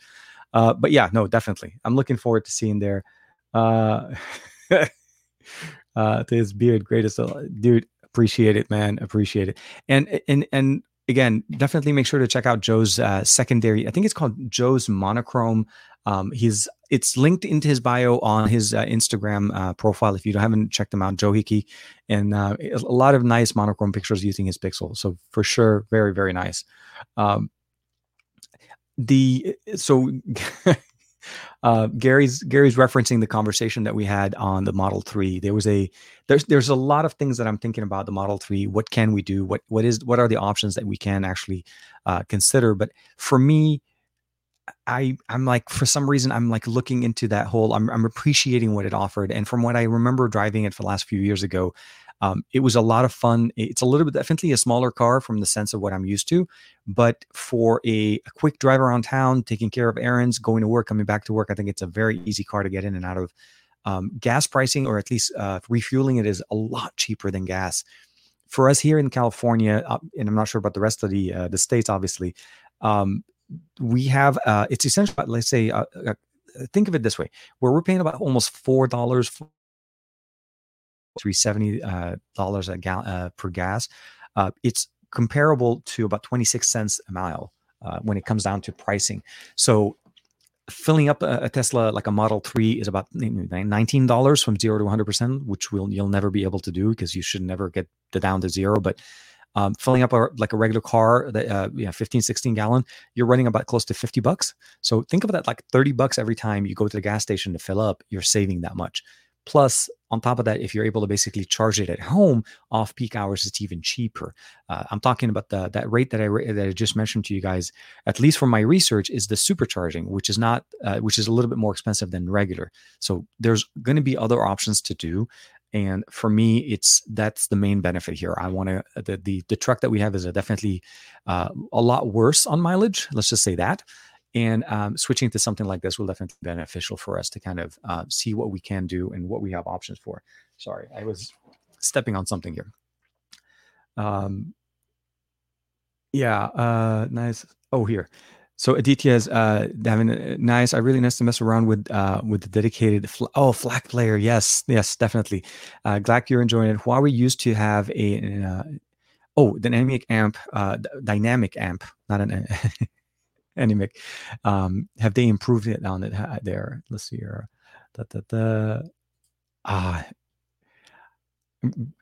Uh, but yeah, no, definitely. I'm looking forward to seeing there. Uh, uh, to his beard, greatest dude. Appreciate it, man. Appreciate it. And and and again, definitely make sure to check out Joe's uh, secondary. I think it's called Joe's Monochrome. Um, he's it's linked into his bio on his uh, Instagram uh, profile. If you haven't checked him out, Joe Hickey, and uh, a lot of nice monochrome pictures using his pixel. So for sure, very very nice. Um, the so uh, Gary's Gary's referencing the conversation that we had on the Model Three. There was a there's there's a lot of things that I'm thinking about the Model Three. What can we do? What what is what are the options that we can actually uh, consider? But for me, I I'm like for some reason I'm like looking into that whole I'm I'm appreciating what it offered and from what I remember driving it for the last few years ago um, it was a lot of fun. It's a little bit definitely a smaller car from the sense of what I'm used to, but for a, a, quick drive around town, taking care of errands, going to work, coming back to work, I think it's a very easy car to get in and out of. Um, gas pricing, or at least uh, refueling it, is a lot cheaper than gas. For us here in California, uh, and I'm not sure about the rest of the uh, the states, obviously, um, we have uh, it's essentially let's say uh, uh, think of it this way where we're paying about almost four dollars 370 uh, dollars a gallon uh, per gas. Uh, it's comparable to about 26 cents a mile when it comes down to pricing. So filling up a, a, Tesla like a Model 3 is about $19 from 0 to 100%, which will you'll never be able to do because you should never get the down to zero, but um, filling up a, like a regular car that uh, yeah 15 16 gallon you're running about close to 50 bucks so think of that like 30 bucks every time you go to the gas station to fill up you're saving that much Plus, on top of that, if you're able to basically charge it at home off peak hours, it's even cheaper. Uh, I'm talking about the that rate that I that I just mentioned to you guys. At least from my research, is the supercharging, which is not uh, which is a little bit more expensive than regular. So there's going to be other options to do. And for me, it's that's the main benefit here. I want to the, the the truck that we have is a definitely uh, a lot worse on mileage. Let's just say that and um, switching to something like this will definitely be beneficial for us to kind of uh, see what we can do and what we have options for. Sorry, I was stepping on something here. Um, yeah, uh, nice. Oh, here. So Aditya is uh, having a, nice. I really nice to mess around with uh, with the dedicated. Fl- oh, FLAC player. Yes, yes, definitely. Uh, glad you're enjoying it. Huawei used to have a. Uh, oh, dynamic amp, uh, dynamic amp, not an anemic. Um, have they improved it on it there? Let's see here. Da, da, da. Ah,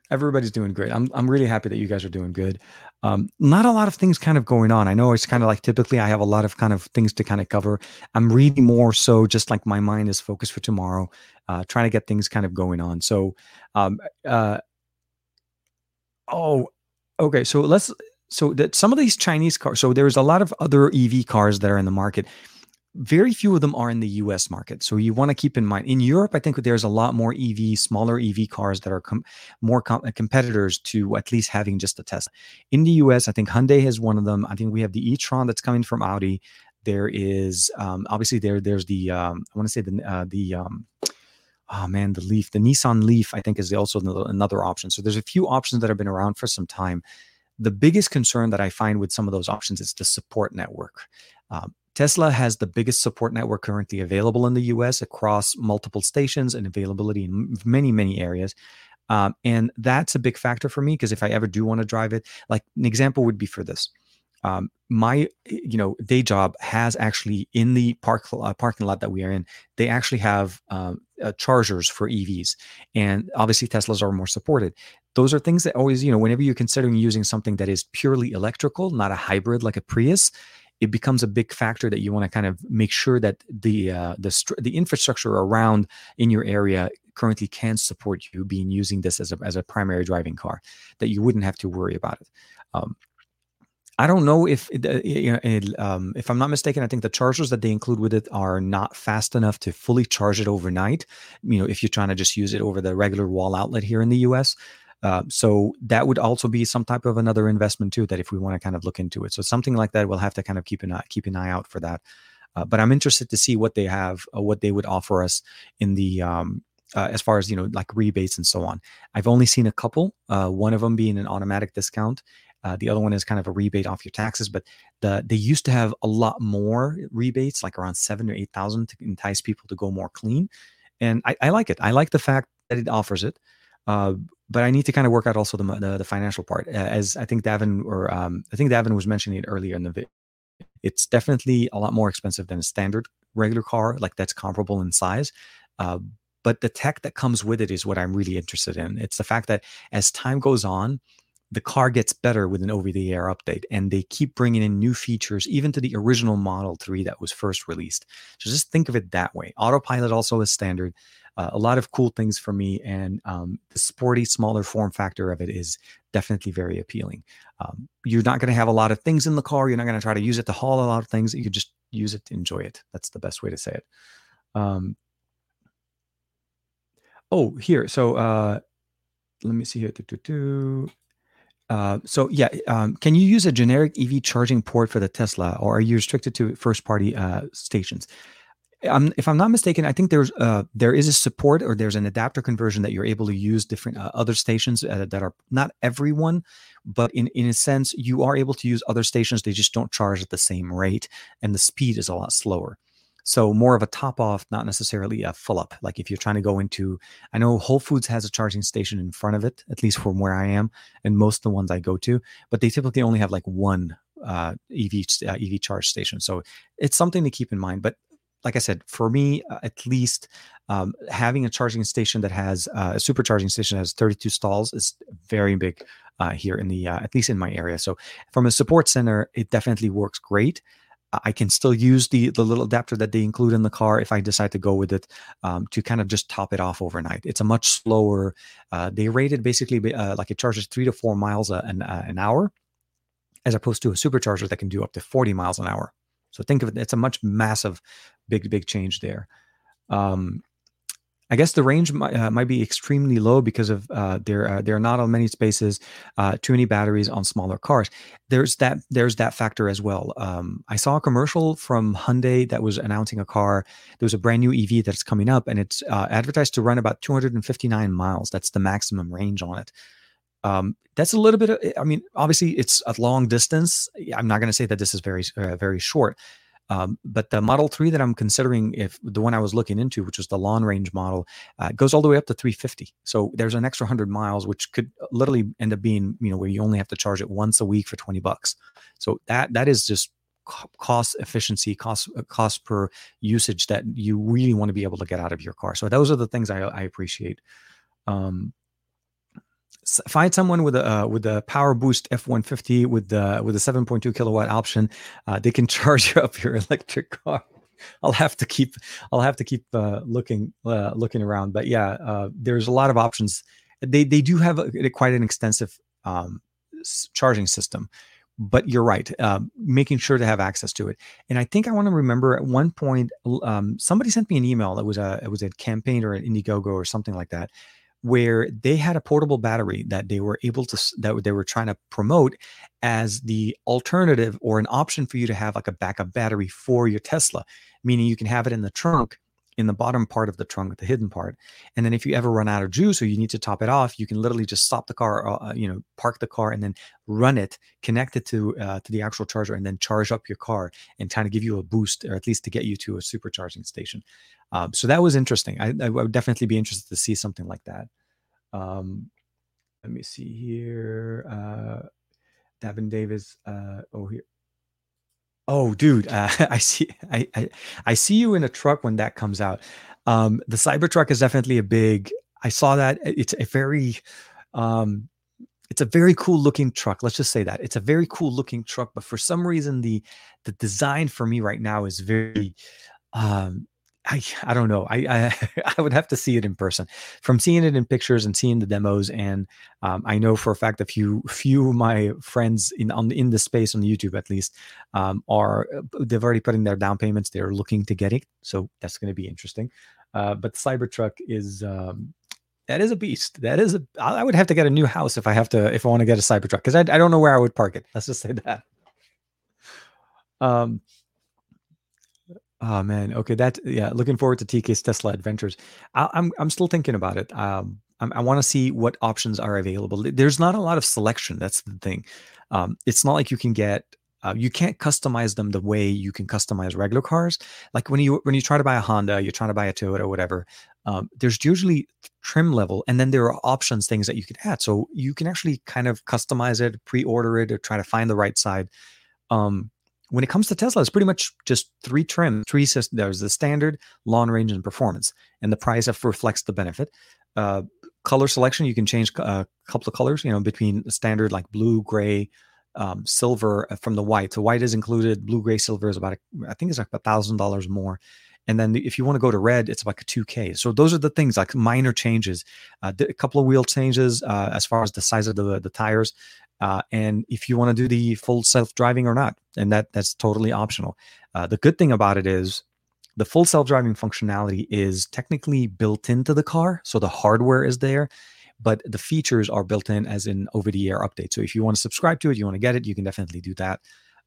everybody's doing great. I'm I'm really happy that you guys are doing good. Um, not a lot of things kind of going on. I know it's kind of like typically I have a lot of kind of things to kind of cover. I'm reading more so just like my mind is focused for tomorrow, uh, trying to get things kind of going on. So, um, uh, oh, okay. So let's so that some of these Chinese cars, so there's a lot of other EV cars that are in the market. Very few of them are in the US market. So you want to keep in mind in Europe, I think there's a lot more EV, smaller EV cars that are com- more com- competitors to at least having just a Tesla. In the US, I think Hyundai has one of them. I think we have the e-tron that's coming from Audi. There is um, obviously there there's the um, I want to say the uh, the um, oh man the Leaf the Nissan Leaf I think is also another option. So there's a few options that have been around for some time the biggest concern that I find with some of those options is the support network. Um, Tesla has the biggest support network currently available in the US across multiple stations and availability in many, many areas. Um, and that's a big factor for me because if I ever do want to drive it, like an example would be for this. Um, my you know day job has actually in the park uh, parking lot that we are in they actually have um, uh, chargers for evs and obviously teslas are more supported those are things that always you know whenever you're considering using something that is purely electrical not a hybrid like a prius it becomes a big factor that you want to kind of make sure that the uh, the the infrastructure around in your area currently can support you being using this as a as a primary driving car that you wouldn't have to worry about it um, I don't know if it, uh, know, it, um, if I'm not mistaken, I think the chargers that they include with it are not fast enough to fully charge it overnight. You know, if you're trying to just use it over the regular wall outlet here in the U.S. Uh, so that would also be some type of another investment too. That if we want to kind of look into it, so something like that, we'll have to kind of keep an eye keep an eye out for that. Uh, but I'm interested to see what they have, uh, what they would offer us in the um, uh, as far as you know, like rebates and so on. I've only seen a couple. Uh, one of them being an automatic discount, uh, the other one is kind of a rebate off your taxes, but the they used to have a lot more rebates, like around seven or eight thousand, to entice people to go more clean. And I, I like it. I like the fact that it offers it. But I need to kind of work out also the the, the financial part. As I think Davin or um, I think Davin was mentioning it earlier in the video. It's definitely a lot more expensive than a standard regular car, like that's comparable in size. Uh, but the tech that comes with it is what I'm really interested in. It's the fact that as time goes on, the car gets better with an over the air update and they keep bringing in new features even to the original model 3 that was first released. So just think of it that way. Autopilot also is standard. Uh, a lot of cool things for me and um, the sporty smaller form factor of it is definitely very appealing. Um, you're not going to have a lot of things in the car. You're not going to try to use it to haul a lot of things. You just use it to enjoy it. That's the best way to say it. Um, oh here. So uh, let me see here. Uh, so yeah, um, can you use a generic EV charging port for the Tesla, or are you restricted to first-party uh, stations? Um, if I'm not mistaken, I think there's uh, there is a support or there's an adapter conversion that you're able to use different uh, other stations uh, that are not everyone, but in in a sense you are able to use other stations. They just don't charge at the same rate, and the speed is a lot slower. So more of a top off, not necessarily a full up. Like if you're trying to go into, I know Whole Foods has a charging station in front of it, at least from where I am, and most of the ones I go to, but they typically only have like one uh, EV uh, EV charge station. So it's something to keep in mind. But like I said, for me, uh, at least um, having a charging station that has uh, a supercharging station that has 32 stalls is very big uh, here in the, uh, at least in my area. So from a support center, it definitely works great. I can still use the the little adapter that they include in the car if I decide to go with it um, to kind of just top it off overnight. It's a much slower. Uh, they rated basically uh, like it charges three to four miles a, an, uh, an hour, as opposed to a supercharger that can do up to forty miles an hour. So think of it; it's a much massive, big big change there. Um, I guess the range might, uh, might be extremely low because of uh, there uh, there are not on many spaces, uh, too many batteries on smaller cars. There's that there's that factor as well. Um, I saw a commercial from Hyundai that was announcing a car. There was a brand new EV that's coming up, and it's uh, advertised to run about 259 miles. That's the maximum range on it. Um, that's a little bit. Of, I mean, obviously, it's a long distance. I'm not going to say that this is very uh, very short, um, but the Model 3 that I'm considering, if the one I was looking into, which was the long range model, uh, goes all the way up to 350. So there's an extra 100 miles, which could literally end up being, you know, where you only have to charge it once a week for 20 bucks. So that that is just cost efficiency, cost uh, cost per usage that you really want to be able to get out of your car. So those are the things I, I appreciate. Um, find someone with a uh, with a power boost F150 with the with a 7.2 kilowatt option. Uh, they can charge up your electric car. I'll have to keep I'll have to keep uh, looking uh, looking around. But yeah, uh, there's a lot of options. They they do have a, quite an extensive um, charging system. But you're right, um, making sure to have access to it. And I think I want to remember at one point, um, somebody sent me an email. It was a it was a campaign or an Indiegogo or something like that where they had a portable battery that they were able to that they were trying to promote as the alternative or an option for you to have like a backup battery for your Tesla, meaning you can have it in the trunk in the bottom part of the trunk, the hidden part. And then if you ever run out of juice or you need to top it off, you can literally just stop the car, uh, uh, you know, park the car and then run it, connect it to uh, to the actual charger, and then charge up your car and kind of give you a boost, or at least to get you to a supercharging station. Um, so that was interesting. I, I, would definitely be interested to see something like that. Um, let me see here. Uh, Davin Davis. Uh, oh, here. Oh, dude, uh, I see. I, I, I see you in a truck when that comes out. Um, the Cybertruck is definitely a big. I saw that. It's a very, um, it's a very cool looking truck. Let's just say that it's a very cool looking truck. But for some reason, the the design for me right now is very, um, I I don't know. I, I I would have to see it in person. From seeing it in pictures and seeing the demos, and um, I know for a fact a few few of my friends in on in the space on YouTube at least um, are they've already put in their down payments. They're looking to get it, so that's going to be interesting. Uh, but Cybertruck is um, that is a beast. That is a. I would have to get a new house if I have to if I want to get a Cybertruck because I I don't know where I would park it. Let's just say that. Um, Oh man, okay. That yeah. Looking forward to TK's Tesla adventures. I, am I'm, I'm still thinking about it. Um, I'm, i want to see what options are available. There's not a lot of selection. That's the thing. Um, it's not like you can get. Uh, you can't customize them the way you can customize regular cars. Like when you when you try to buy a Honda, you're trying to buy a Toyota, whatever. Um, there's usually trim level, and then there are options, things that you can add. So you can actually kind of customize it, pre-order it, or try to find the right side. Um, when it comes to Tesla, it's pretty much just three trims. Three systems. There's the standard, long range, and performance, and the price reflects the benefit. Uh, color selection, you can change a couple of colors. You know, between standard like blue, gray, um, silver uh, from the white. So white is included. Blue, gray, silver is about I think it's like a thousand dollars more. And then if you want to go to red, it's like a 2K. So those are the things like minor changes, uh, a couple of wheel changes uh, as far as the size of the the tires, uh, and if you want to do the full self-driving or not and that that's totally optional. Uh, the good thing about it is the full self-driving functionality is technically built into the car so the hardware is there but the features are built in as in over the air update. So if you want to subscribe to it you want to get it you can definitely do that.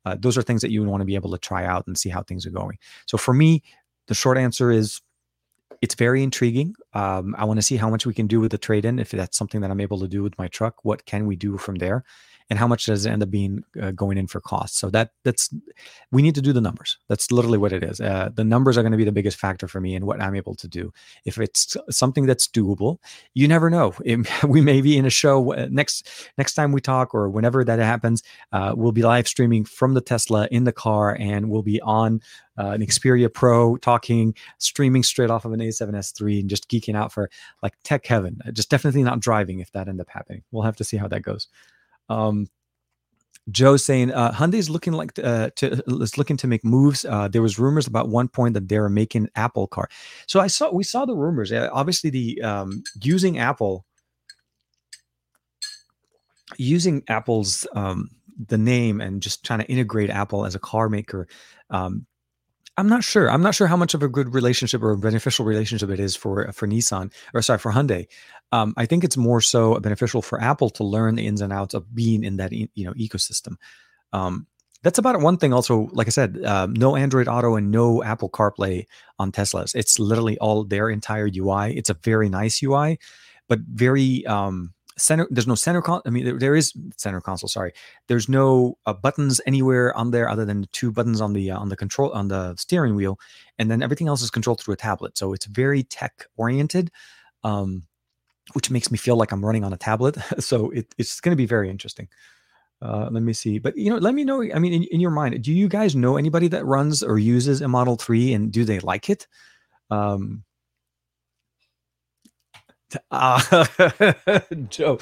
Uh, those are things that you want to be able to try out and see how things are going. So for me the short answer is it's very intriguing. Um, I want to see how much we can do with the trade in. If that's something that I'm able to do with my truck, what can we do from there? And how much does it end up being uh, going in for costs so that that's we need to do the numbers that's literally what it is uh, the numbers are going to be the biggest factor for me and what i'm able to do if it's something that's doable you never know it, we may be in a show uh, next next time we talk or whenever that happens uh, we'll be live streaming from the tesla in the car and we'll be on uh, an Xperia Pro talking, streaming straight off of an A7S3 and just geeking out for like tech heaven. Just definitely not driving if that end up happening. We'll have to see how that goes. Um, Joe saying uh, Hyundai's looking like uh, to is looking to make moves. Uh, there was rumors about one point that they were making Apple car. So I saw we saw the rumors. Uh, obviously, the um, using Apple, using Apple's um, the name and just trying to integrate Apple as a car maker. Um, I'm not sure. I'm not sure how much of a good relationship or a beneficial relationship it is for for Nissan or sorry for Hyundai. Um, I think it's more so beneficial for Apple to learn the ins and outs of being in that you know ecosystem. Um, that's about one thing. Also, like I said, uh, no Android Auto and no Apple CarPlay on Teslas. It's literally all their entire UI. It's a very nice UI, but very um, center there's no center con i mean there, there is center console sorry. There's no uh, buttons anywhere on there other than the two buttons on the uh, on the control on the steering wheel and then everything else is controlled through a tablet so it's very tech oriented um, which makes me feel like i'm running on a tablet so it, it's going to be very interesting. Uh, let me see but you know let me know i mean in, in your mind do you guys know anybody that runs or uses a model 3 and do they like it? Um, uh, Joe,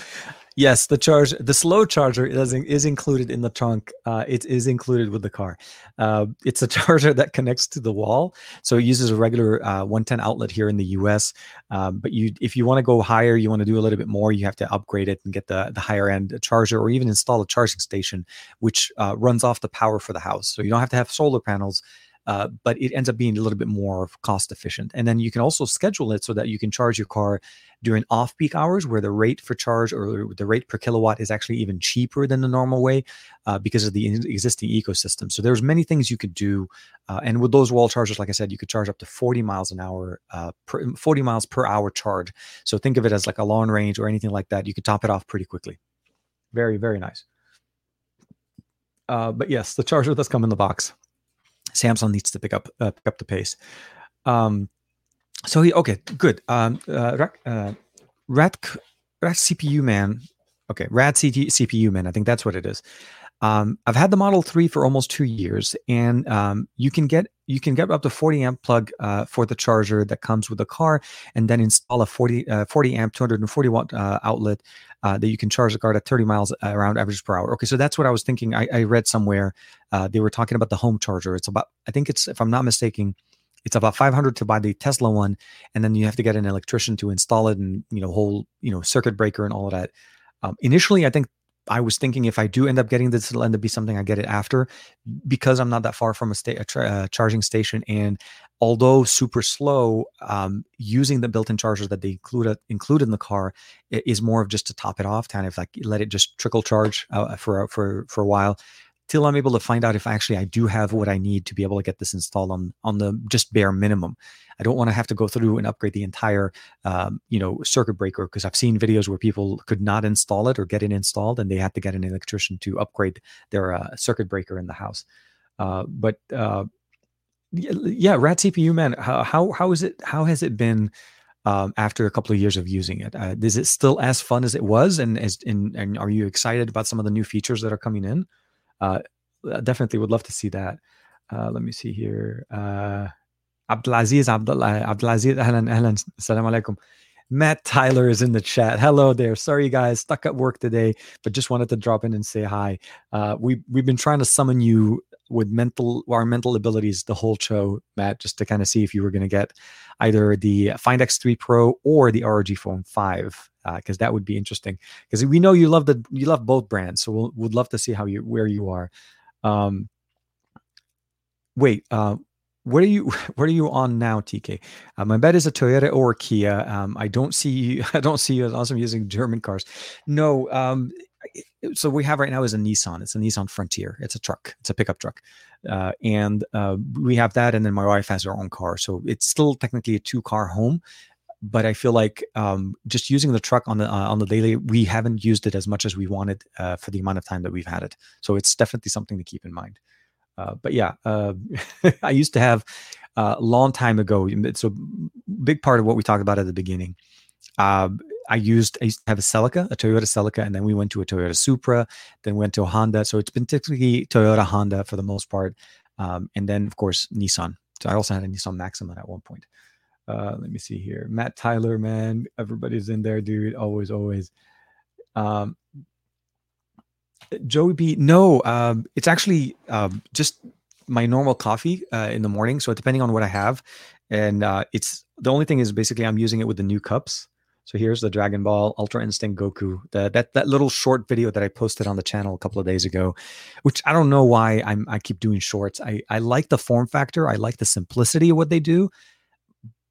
yes, the charge, the slow charger is, is included in the trunk. Uh, it is included with the car. Uh, it's a charger that connects to the wall, so it uses a regular uh, 110 outlet here in the U.S. Um, but you, if you want to go higher, you want to do a little bit more, you have to upgrade it and get the the higher end charger, or even install a charging station which uh, runs off the power for the house. So you don't have to have solar panels uh, but it ends up being a little bit more cost efficient. And then you can also schedule it so that you can charge your car during off peak hours where the rate for charge or the rate per kilowatt is actually even cheaper than the normal way uh, because of the existing ecosystem. So there's many things you could do. Uh, and with those wall chargers, like I said, you could charge up to 40 miles an hour, uh, per, 40 miles per hour charge. So think of it as like a long range or anything like that. You could top it off pretty quickly. Very, very nice. Uh, but yes, the charger does come in the box. Samsung needs to pick up uh, pick up the pace. Um, so he okay, good. Um, uh, Rat, uh, Rat Rat CPU man. Okay, Rad CPU man. I think that's what it is. Um, I've had the Model 3 for almost two years, and um, you can get you can get up to 40 amp plug uh, for the charger that comes with the car, and then install a 40 uh, 40 amp 240 watt uh, outlet uh, that you can charge the car at 30 miles around average per hour. Okay, so that's what I was thinking. I, I read somewhere uh, they were talking about the home charger. It's about I think it's if I'm not mistaken, it's about 500 to buy the Tesla one, and then you have to get an electrician to install it and you know whole you know circuit breaker and all of that. Um, initially, I think I was thinking if I do end up getting this, it'll end up be something I get it after, because I'm not that far from a, sta- a tra- uh, charging station, and although super slow, um, using the built-in chargers that they include included in the car is more of just to top it off, kind of like let it just trickle charge uh, for for for a while till I'm able to find out if actually I do have what I need to be able to get this installed on on the just bare minimum. I don't want to have to go through and upgrade the entire um, you know circuit breaker because I've seen videos where people could not install it or get it installed and they had to get an electrician to upgrade their uh, circuit breaker in the house. Uh, but uh, yeah, Rat CPU man, how, how is it? How has it been? Um, after a couple of years of using it, uh, is it still as fun as it was? And as and are you excited about some of the new features that are coming in? Uh, definitely would love to see that. Uh, let me see here. Uh, Abdulaziz, Abdulaziz, ahlan, ahlan, assalamu alaikum. Matt Tyler is in the chat. Hello there. Sorry, guys, stuck at work today, but just wanted to drop in and say hi. Uh, we we've been trying to summon you with mental our mental abilities the whole show, Matt, just to kind of see if you were going to get either the Find X3 Pro or the ROG Phone 5 because uh, that would be interesting. Because we know you love the you love both brands, so we'll would love to see how you where you are. Um, wait, uh, what are you what are you on now, TK? Uh, my bet is a Toyota or a Kia. Um, I don't see you. I don't see you as awesome using German cars. No. Um, so we have right now is a Nissan. It's a Nissan Frontier. It's a truck. It's a pickup truck, uh, and uh, we have that. And then my wife has her own car, so it's still technically a two car home but I feel like um, just using the truck on the uh, on the daily, we haven't used it as much as we wanted uh, for the amount of time that we've had it. So it's definitely something to keep in mind. Uh, but yeah, uh, I used to have a uh, long time ago. It's a big part of what we talked about at the beginning. Um, I used I used to have a Celica, a Toyota Celica, and then we went to a Toyota Supra, then went to a Honda. So it's been typically Toyota Honda for the most part, um, and then of course Nissan. So I also had a Nissan Maxima at one point. Uh, let me see here. Matt Tyler, man, everybody's in there, dude. Always, always. Um, Joey B. No, um, it's actually um, just my normal coffee uh, in the morning. So depending on what I have, and uh, it's the only thing is basically I'm using it with the new cups. So here's the Dragon Ball Ultra Instinct Goku. The, that that little short video that I posted on the channel a couple of days ago, which I don't know why I'm I keep doing shorts. I I like the form factor. I like the simplicity of what they do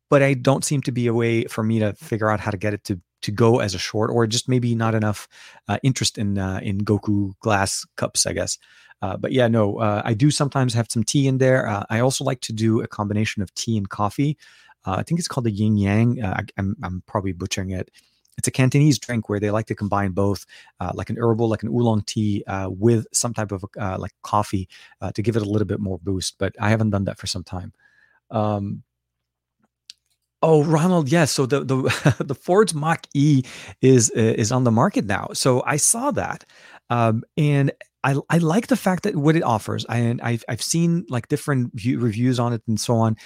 but I don't seem to be a way for me to figure out how to get it to to go as a short, or just maybe not enough uh, interest in uh, in Goku glass cups, I guess. Uh, but yeah, no, uh, I do sometimes have some tea in there. Uh, I also like to do a combination of tea and coffee. Uh, I think it's called the yin yang. I, I'm, I'm probably butchering it. It's a Cantonese drink where they like to combine both, like an herbal, like an oolong tea, with some type of like coffee to give it a little bit more boost. But I haven't done that for some time. Um, Oh, Ronald, yes. So the the the Ford's Mach E is uh, is on the market now. So I saw that, um, and I I like the fact that what it offers. I I've I've seen like different view, reviews on it and so on.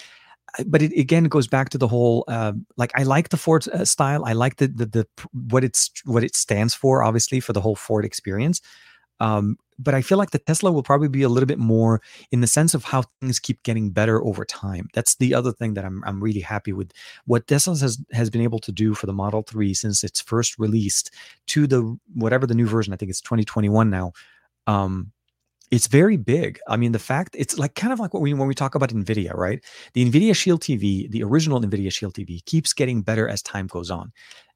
But it again goes back to the whole uh, like I like the Ford uh, style. I like the, the the what it's what it stands for. Obviously for the whole Ford experience. Um, but I feel like the Tesla will probably be a little bit more in the sense of how things keep getting better over time. That's the other thing that I'm I'm really happy with. What Tesla has has been able to do for the Model 3 since it's first released to the whatever the new version, I think it's 2021 now. Um, it's very big. I mean, the fact it's like kind of like what we when we talk about Nvidia, right? The Nvidia Shield TV, the original Nvidia Shield TV, keeps getting better as time goes on.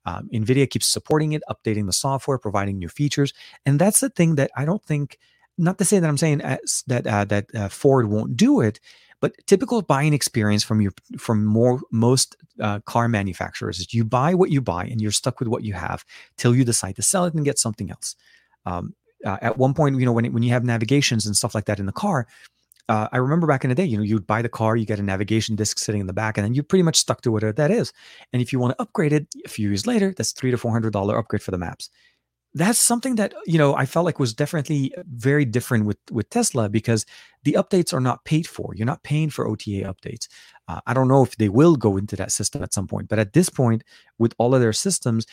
Um, NVIDIA keeps supporting it, updating the software, providing new features. And that's the thing that I don't think, not to say that I'm saying as, that, uh, that uh, Ford won't do it, but typical buying experience from your from more most uh, car manufacturers is you buy what you buy and you're stuck with what you have till you decide to sell it and get something else. Um, uh, at one point, you know, when it, when you have navigations and stuff like that in the car, uh, I remember back in the day, you know, you'd buy the car, you get a navigation disc sitting in the back, and then you're pretty much stuck to whatever that is. And if you want to upgrade it a few years later, that's three to four hundred dollar upgrade for the maps. That's something that you know I felt like was definitely very different with with Tesla because the updates are not paid for. You're not paying for OTA updates. Uh, I don't know if they will go into that system at some point, but at this point, with all of their systems,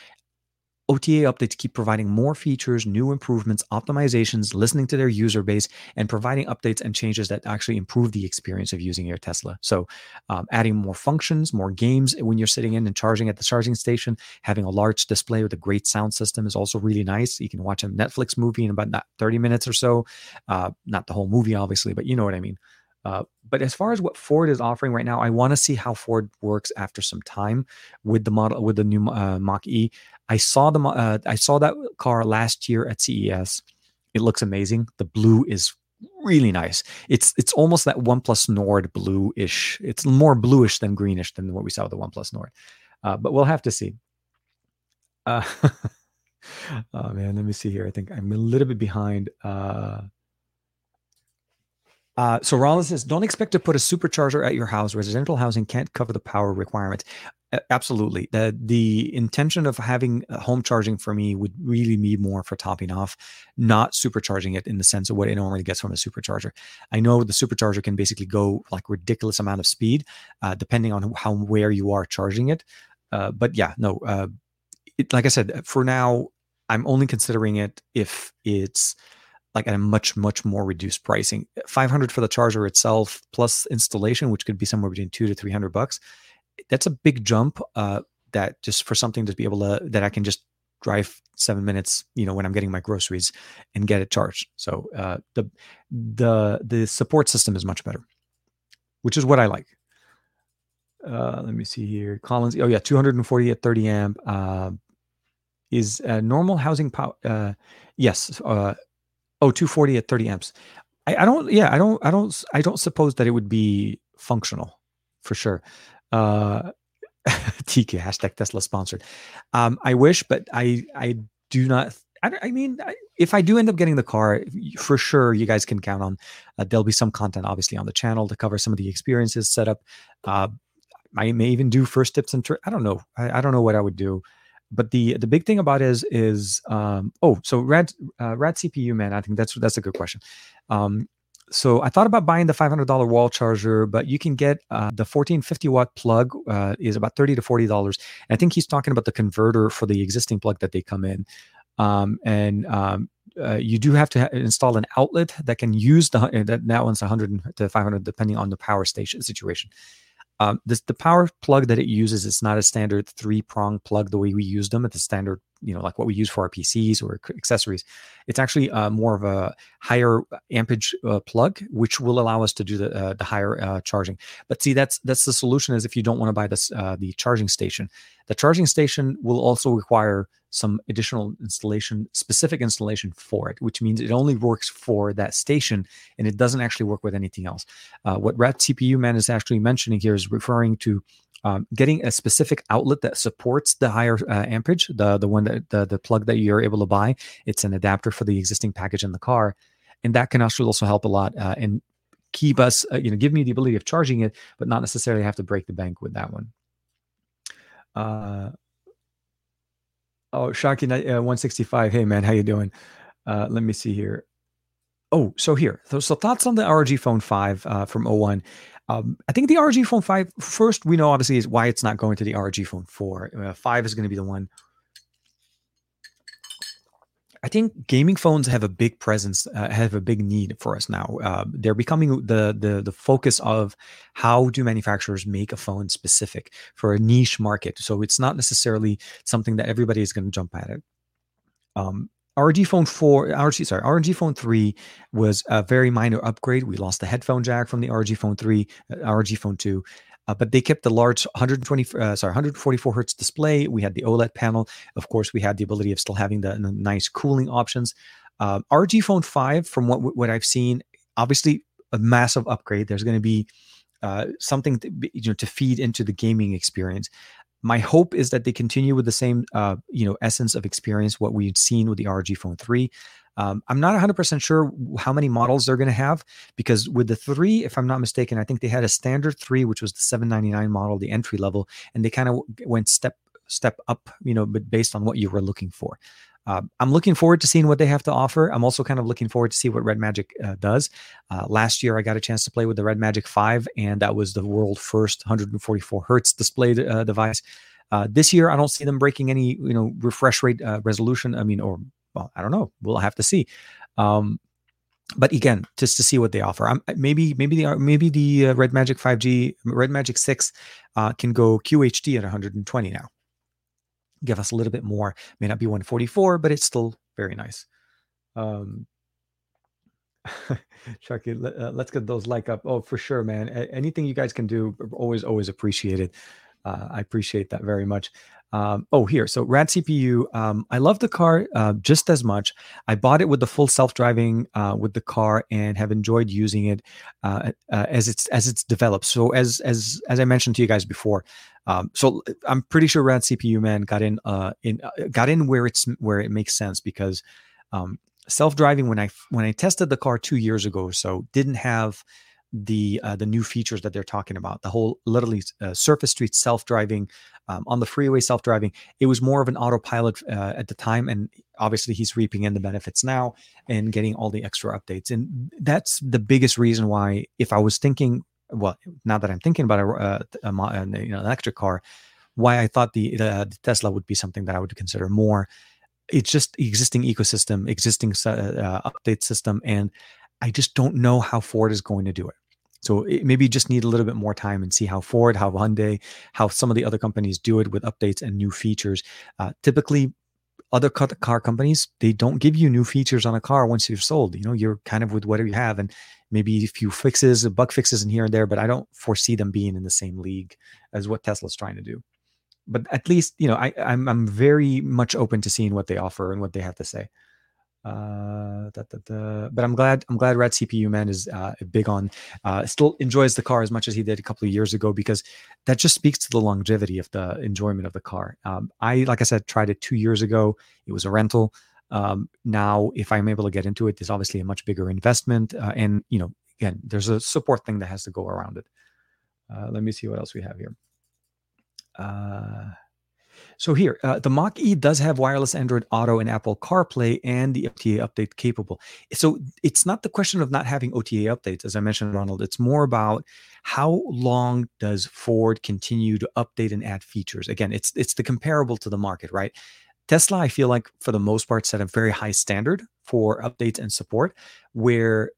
OTA updates keep providing more features, new improvements, optimizations, listening to their user base, and providing updates and changes that actually improve the experience of using your Tesla. So, um, adding more functions, more games when you're sitting in and charging at the charging station, having a large display with a great sound system is also really nice. You can watch a Netflix movie in about 30 minutes or so. Uh, not the whole movie, obviously, but you know what I mean. Uh, but as far as what Ford is offering right now, I want to see how Ford works after some time with the model with the new uh, Mach E. I saw the uh, I saw that car last year at CES. It looks amazing. The blue is really nice. It's it's almost that OnePlus Nord blue-ish. It's more bluish than greenish than what we saw with the OnePlus Nord. Uh, but we'll have to see. Uh, oh man, let me see here. I think I'm a little bit behind. Uh, uh, so Rollins says, don't expect to put a supercharger at your house. Residential housing can't cover the power requirements. Uh, absolutely. The, the intention of having home charging for me would really be more for topping off, not supercharging it in the sense of what it normally gets from a supercharger. I know the supercharger can basically go like ridiculous amount of speed, uh, depending on how where you are charging it. Uh, but yeah, no, uh, it, like I said, for now, I'm only considering it if it's like at a much much more reduced pricing. 500 for the charger itself plus installation which could be somewhere between 2 to 300 bucks that's a big jump uh, that just for something to be able to that i can just drive seven minutes you know when i'm getting my groceries and get it charged. So uh, the the the support system is much better which is what i like. Uh, let me see here. Collins oh yeah 240 at 30 amp uh, is normal housing power uh, yes uh, Oh, 240 at 30 amps. I, I don't, yeah, I don't, I don't, I don't suppose that it would be functional for sure. Uh, TK hashtag Tesla sponsored. Um, I wish, but I, I do not. I, I mean, I, if I do end up getting the car, for sure, you guys can count on. Uh, there'll be some content, obviously, on the channel to cover some of the experiences, setup. Uh, I may even do first tips and. Tr- I don't know. I, I don't know what I would do but the the big thing about it is is um, oh so rad uh, rad CPU man I think that's that's a good question. Um, so I thought about buying the $500 wall charger, but you can get uh, the 1450 watt plug uh, is about 30 to 40 dollars. I think he's talking about the converter for the existing plug that they come in, um, and um, uh, you do have to ha- install an outlet that can use the that that one's 100 to 500 depending on the power station situation. Um, this, the power plug that it uses is not a standard three prong plug the way we use them. at the standard, you know, like what we use for our PCs or accessories. It's actually uh, more of a higher ampage uh, plug, which will allow us to do the uh, the higher uh, charging. But see, that's that's the solution. Is if you don't want to buy this uh, the charging station, the charging station will also require some additional installation, specific installation for it, which means it only works for that station and it doesn't actually work with anything else. Uh, what Rad CPU Man is actually mentioning here is referring to um, getting a specific outlet that supports the higher uh, ampage, the the one that the the plug that you're able to buy. It's an adapter for the existing package in the car, and that can also help a lot uh, and keep us, uh, you know, give me the ability of charging it, but not necessarily have to break the bank with that one. Uh, oh, Shaki uh, 165. Hey man, how you doing? Uh, let me see here. Oh, so here. So, so thoughts on the ROG Phone 5 uh, from 01. Um, I think the ROG Phone 5, first, we know obviously is why it's not going to the ROG Phone 4. Uh, 5 is going to be the one I think gaming phones have a big presence, uh, have a big need for us now. Uh, they're becoming the the the focus of how do manufacturers make a phone specific for a niche market. So it's not necessarily something that everybody is going to jump at it. Um, ROG Phone 4, RG, sorry, ROG Phone 3 was a very minor upgrade. We lost the headphone jack from the RG Phone 3, RG Phone 2. Uh, but they kept the large 120, uh, sorry, 144 hertz display. We had the OLED panel. Of course, we had the ability of still having the, the nice cooling options. Uh, ROG Phone 5, from what what I've seen, obviously a massive upgrade. There's going to be uh, something to, you know to feed into the gaming experience. My hope is that they continue with the same uh, you know essence of experience what we've seen with the ROG Phone 3. Um, I'm not 100% sure how many models they're going to have because with the three, if I'm not mistaken, I think they had a standard three, which was the 799 model, the entry level, and they kind of went step step up, you know, but based on what you were looking for. Uh, I'm looking forward to seeing what they have to offer. I'm also kind of looking forward to see what Red Magic uh, does. Uh, last year, I got a chance to play with the Red Magic 5, and that was the world first 144 hertz display uh, device. Uh, this year, I don't see them breaking any you know refresh rate uh, resolution. I mean, or well, I don't know. We'll have to see. Um, but again, just to see what they offer. I'm, maybe maybe the maybe the Red Magic 5G, Red Magic 6 uh, can go QHD at 120 now. Give us a little bit more. May not be 144, but it's still very nice. Um, Chucky, let, uh, let's get those like up. Oh, for sure, man. A- anything you guys can do, always, always appreciated. Uh, I appreciate that very much. Um, oh, here. So Rad CPU. Um, I love the car uh, just as much. I bought it with the full self-driving uh, with the car and have enjoyed using it uh, uh as it's as it's developed. So as as as I mentioned to you guys before, um, so I'm pretty sure Rad CPU man got in uh, in uh, got in where it's where it makes sense because um, self-driving when I when I tested the car two years ago so didn't have the uh, the new features that they're talking about. The whole literally uh, surface street self driving um, on the freeway self driving. It was more of an autopilot uh, at the time, and obviously he's reaping in the benefits now and getting all the extra updates. And that's the biggest reason why, if I was thinking, well, now that I'm thinking about a, uh, a, a you know, electric car, why I thought the, the, Tesla would be something that I would consider more. It's just existing ecosystem, existing uh, update system, and I just don't know how Ford is going to do it. So it, maybe just need a little bit more time and see how Ford, how Hyundai, how some of the other companies do it with updates and new features. Uh, typically, other car companies they don't give you new features on a car once you've sold. You know, you're kind of with whatever you have, and maybe a few fixes, a bug fixes in here and there. But I don't foresee them being in the same league as what Tesla's trying to do. But at least you know, I, I'm I'm very much open to seeing what they offer and what they have to say. Uh, da, da, da. But I'm glad I'm glad Rad CPU Man is uh, big on uh, still enjoys the car as much as he did a couple of years ago because that just speaks to the longevity of the enjoyment of the car. Um, I like I said tried it two years ago. It was a rental. Um, now, if I'm able to get into it, there's obviously a much bigger investment, uh, and you know, again, there's a support thing that has to go around it. Uh, let me see what else we have here. So here, uh, the Mach E does have wireless Android Auto and Apple CarPlay and the OTA update capable. So it's not the question of not having OTA updates, as I mentioned, Ronald. It's more about how long does Ford continue to update and add features. Again, it's it's the comparable to the market, right? Tesla, I feel like for the most part, set a very high standard for updates and support, where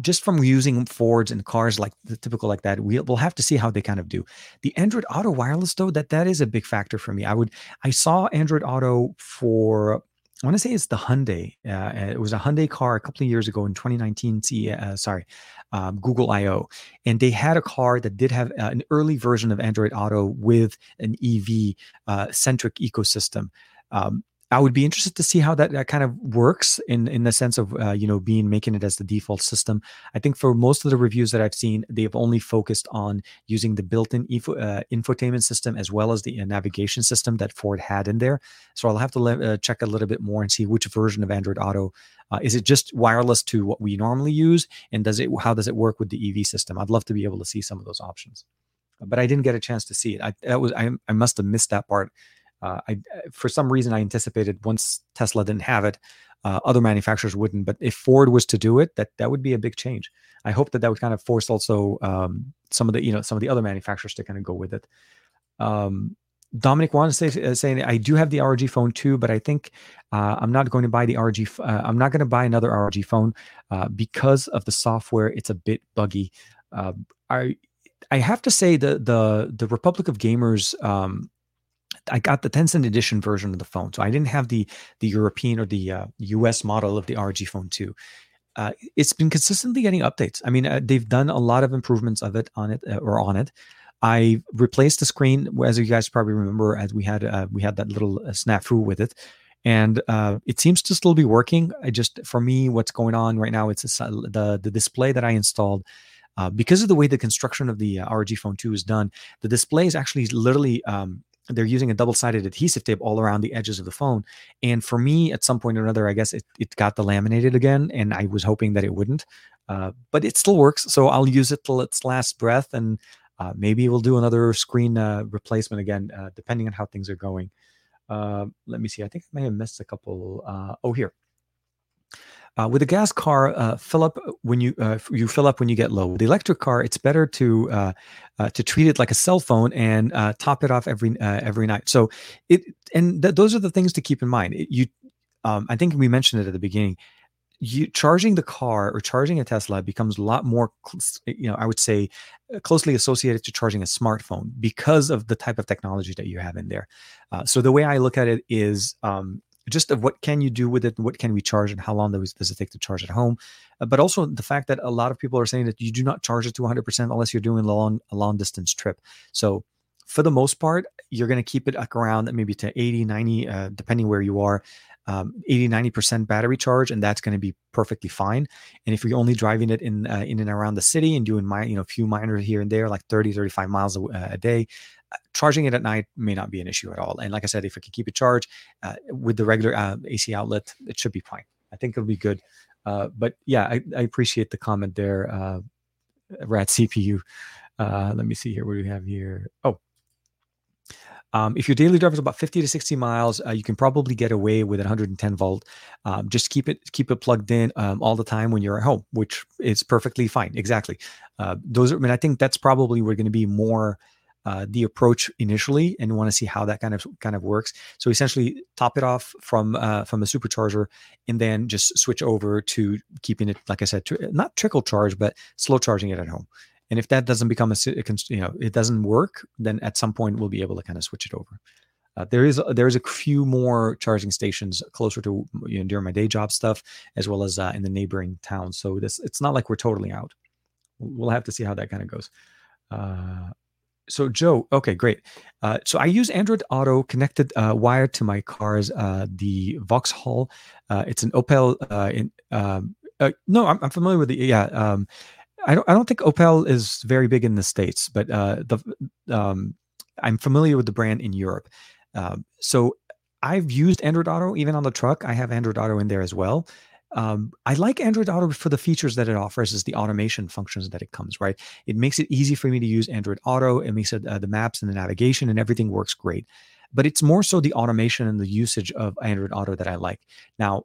just from using Fords and cars like the typical like that, we, will have to see how they kind of do. The Android Auto wireless though, that that is a big factor for me. I would I saw Android Auto for I want to say it's the Hyundai. Uh, it was a Hyundai car a couple of years ago in 2019. See, uh, sorry, um, Google I/O, and they had a car that did have uh, an early version of Android Auto with an EV uh, centric ecosystem. Um, I would be interested to see how that, that kind of works in in the sense of uh, you know being making it as the default system. I think for most of the reviews that I've seen, they've only focused on using the built-in info, uh, infotainment system as well as the uh, navigation system that Ford had in there. So I'll have to uh, check a little bit more and see which version of Android Auto uh, is it just wireless to what we normally use, and does it how does it work with the EV system? I'd love to be able to see some of those options, but I didn't get a chance to see it. I that was I, I must have missed that part uh, I, for some reason, I anticipated once Tesla didn't have it, uh, other manufacturers wouldn't. But if Ford was to do it, that that would be a big change. I hope that that would kind of force also um, some of the you know some of the other manufacturers to kind of go with it. Um, Dominic wanted to say uh, saying I do have the ROG phone too, but I think uh, I'm not going to buy the ROG. Uh, I'm not going to buy another ROG phone uh, because of the software. It's a bit buggy. Uh, I I have to say the the the Republic of Gamers um, I got the Tencent edition version of the phone, so I didn't have the the European or the uh, US model of the ROG Phone 2. Uh, it's been consistently getting updates. I mean, uh, they've done a lot of improvements of it on it uh, or on it. I replaced the screen, as you guys probably remember, as we had uh, we had that little uh, snafu with it, and it seems to still be working. I just for me, what's going on right now? It's a, the the display that I installed. because of the way the construction of the ROG Phone 2 is done, the display is actually literally um, they're using a double-sided adhesive tape all around the edges of the phone. And for me at some point or another i guess it, it got the laminated again and i was hoping that it wouldn't. Uh, but it still works so i'll use it till its last breath and uh, maybe we'll do another screen uh, replacement again uh, depending on how things are going. Uh, let me see i think i may have missed a couple uh, oh here Uh, with a gas car, uh, fill up when you uh, you fill up when you get low. With the electric car, it's better to uh, uh, to treat it like a cell phone and uh, top it off every every night. So it and th- those are the things to keep in mind. It, you, um, I think we mentioned it at the beginning. You charging the car or charging a Tesla becomes a lot more, you know, I would say, closely associated to charging a smartphone because of the type of technology that you have in there. so the way I look at it is. Um, just of what can you do with it what can we charge and how long does, it take to charge at home? Uh, but also the fact that a lot of people are saying that you do not charge it to 100% unless you're doing a long, a long distance trip. So for the most part you're going to keep it around maybe to 80 90 uh, depending where you are um, 80 90% battery charge and that's going to be perfectly fine. And if you're only driving it in uh, in and around the city and doing my you know a few minor here and there like 30 35 miles a, a day charging it at night may not be an issue at all. And like I said, if I can keep it charged uh, with the regular uh, AC outlet, it should be fine. I think it'll be good. Uh, but yeah, I, I, appreciate the comment there, uh, Rad CPU. Uh, let me see here. What do we have here? Oh, um, if your daily drive is about 50 to 60 miles, uh, you can probably get away with 110 volt. Um, just keep it keep it plugged in um, all the time when you're at home, which is perfectly fine. Exactly. Uh, those are. I mean, I think that's probably we're going to be more uh, the approach initially and want to see how that kind of kind of works. So essentially, top it off from uh, from a supercharger, and then just switch over to keeping it, like I said, not trickle charge, but slow charging it at home. And if that doesn't become a, you know, it doesn't work, then at some point we'll be able to kind of switch it over. Uh, there is there is a few more charging stations closer to you know during my day job stuff, as well as uh, in the neighboring towns. So this it's not like we're totally out. We'll have to see how that kind of goes. Uh, so Joe, okay, great. Uh, so I use Android Auto connected uh, wired to my car's uh, the Vauxhall. Uh, it's an Opel. Uh, in, um, uh, no, I'm, I'm, familiar with the yeah. Um, I don't I don't think Opel is very big in the states, but the um, I'm familiar with the brand in Europe. Um, so I've used Android Auto even on the truck. I have Android Auto in there as well. Um, I like Android Auto for the features that it offers, is the automation functions that it comes. Right, it makes it easy for me to use Android Auto. It makes it uh, the maps and the navigation and everything works great. But it's more so the automation and the usage of Android Auto that I like. Now,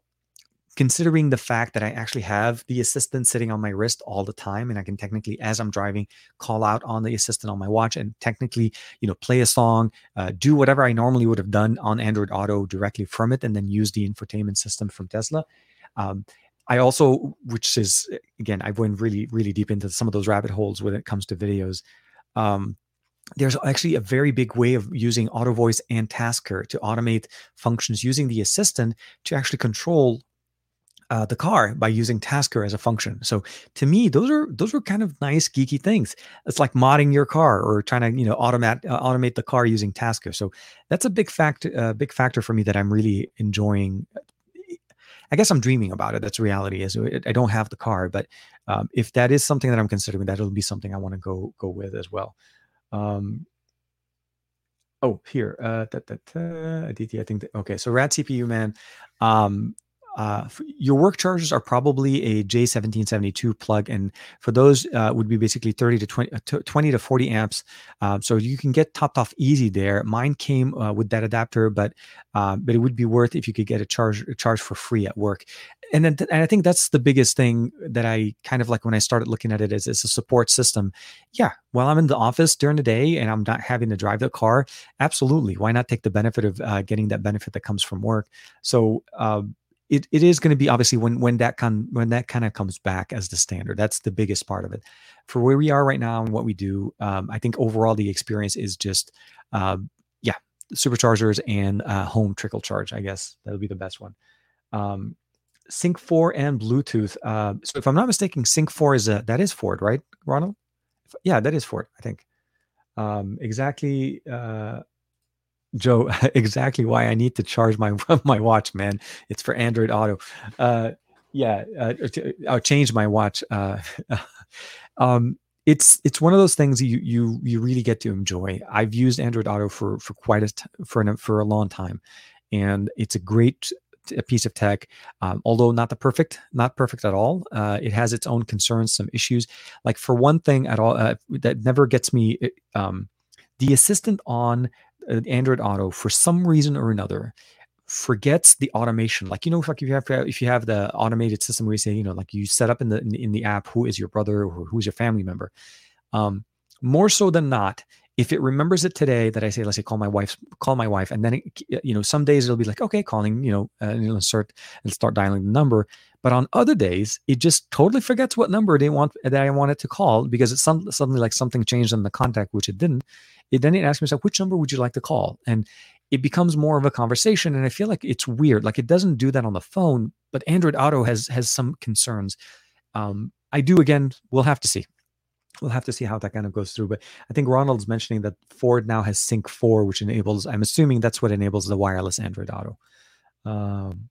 considering the fact that I actually have the assistant sitting on my wrist all the time, and I can technically, as I'm driving, call out on the assistant on my watch and technically, you know, play a song, uh, do whatever I normally would have done on Android Auto directly from it, and then use the infotainment system from Tesla. Um, I also, which is again, I went really, really deep into some of those rabbit holes when it comes to videos. Um, there's actually a very big way of using auto voice and tasker to automate functions using the assistant to actually control uh, the car by using tasker as a function. So to me those are those are kind of nice geeky things. It's like modding your car or trying to you know automate uh, automate the car using tasker. So that's a big factor uh, big factor for me that i'm really enjoying I guess I'm dreaming about it. That's reality. Is I don't have the car, but um, if that is something that I'm considering, that'll be something I want to go go with as well. Um, oh, here, uh, da, da, da, Aditi, I think. That, okay, so Rad CPU man, um, uh, your work chargers are probably a J1772 plug, and for those uh, would be basically 30 to 20, uh, 20 to 40 amps. Um, so you can get topped off easy there. Mine came uh, with that adapter, but um, but it would be worth if you could get a charge a charge for free at work. And then, and I think that's the biggest thing that I kind of like when I started looking at it is as a support system. Yeah, while I'm in the office during the day and I'm not having to drive the car, absolutely. Why not take the benefit of uh, getting that benefit that comes from work? So. Um, it, it is going to be obviously when when that con, when that kind of comes back as the standard that's the biggest part of it. For where we are right now and what we do um, i think overall the experience is just uh, yeah superchargers and uh, home trickle charge i guess that'll be the best one. Um, sync 4 and bluetooth uh, so if i'm not mistaken sync 4 is a that is ford right ronald? Yeah that is ford i think. Um, exactly uh, Joe, exactly why I need to charge my my watch, man. It's for Android Auto. Uh, yeah, uh, I'll change my watch. Uh, um, it's it's one of those things you you you really get to enjoy. I've used Android Auto for for quite a t- for an, for a long time, and it's a great piece of tech. Um, although not the perfect, not perfect at all. Uh, it has its own concerns, some issues. Like for one thing, at all uh, that never gets me. Um, the assistant on uh, Android Auto for some reason or another forgets the automation. Like you know, if like if you have if you have the automated system where you say, you know, like you set up in the in the app who is your brother or who's your family member. Um, more so than not, if it remembers it today that I say, let's say, call my wife, call my wife, and then it, you know, some days it'll be like, okay, calling, you know, and it'll start and start dialing the number. But on other days, it just totally forgets what number they want that I want it to call because it's some, suddenly like something changed in the contact, which it didn't. It then it asks me, which number would you like to call? And it becomes more of a conversation. And I feel like it's weird. Like it doesn't do that on the phone, but Android Auto has has some concerns. Um, I do again. We'll have to see we'll have to see how that kind of goes through. But I think Ronald's mentioning that Ford now has Sync 4, which enables, I'm assuming that's what enables the wireless Android Auto. Um,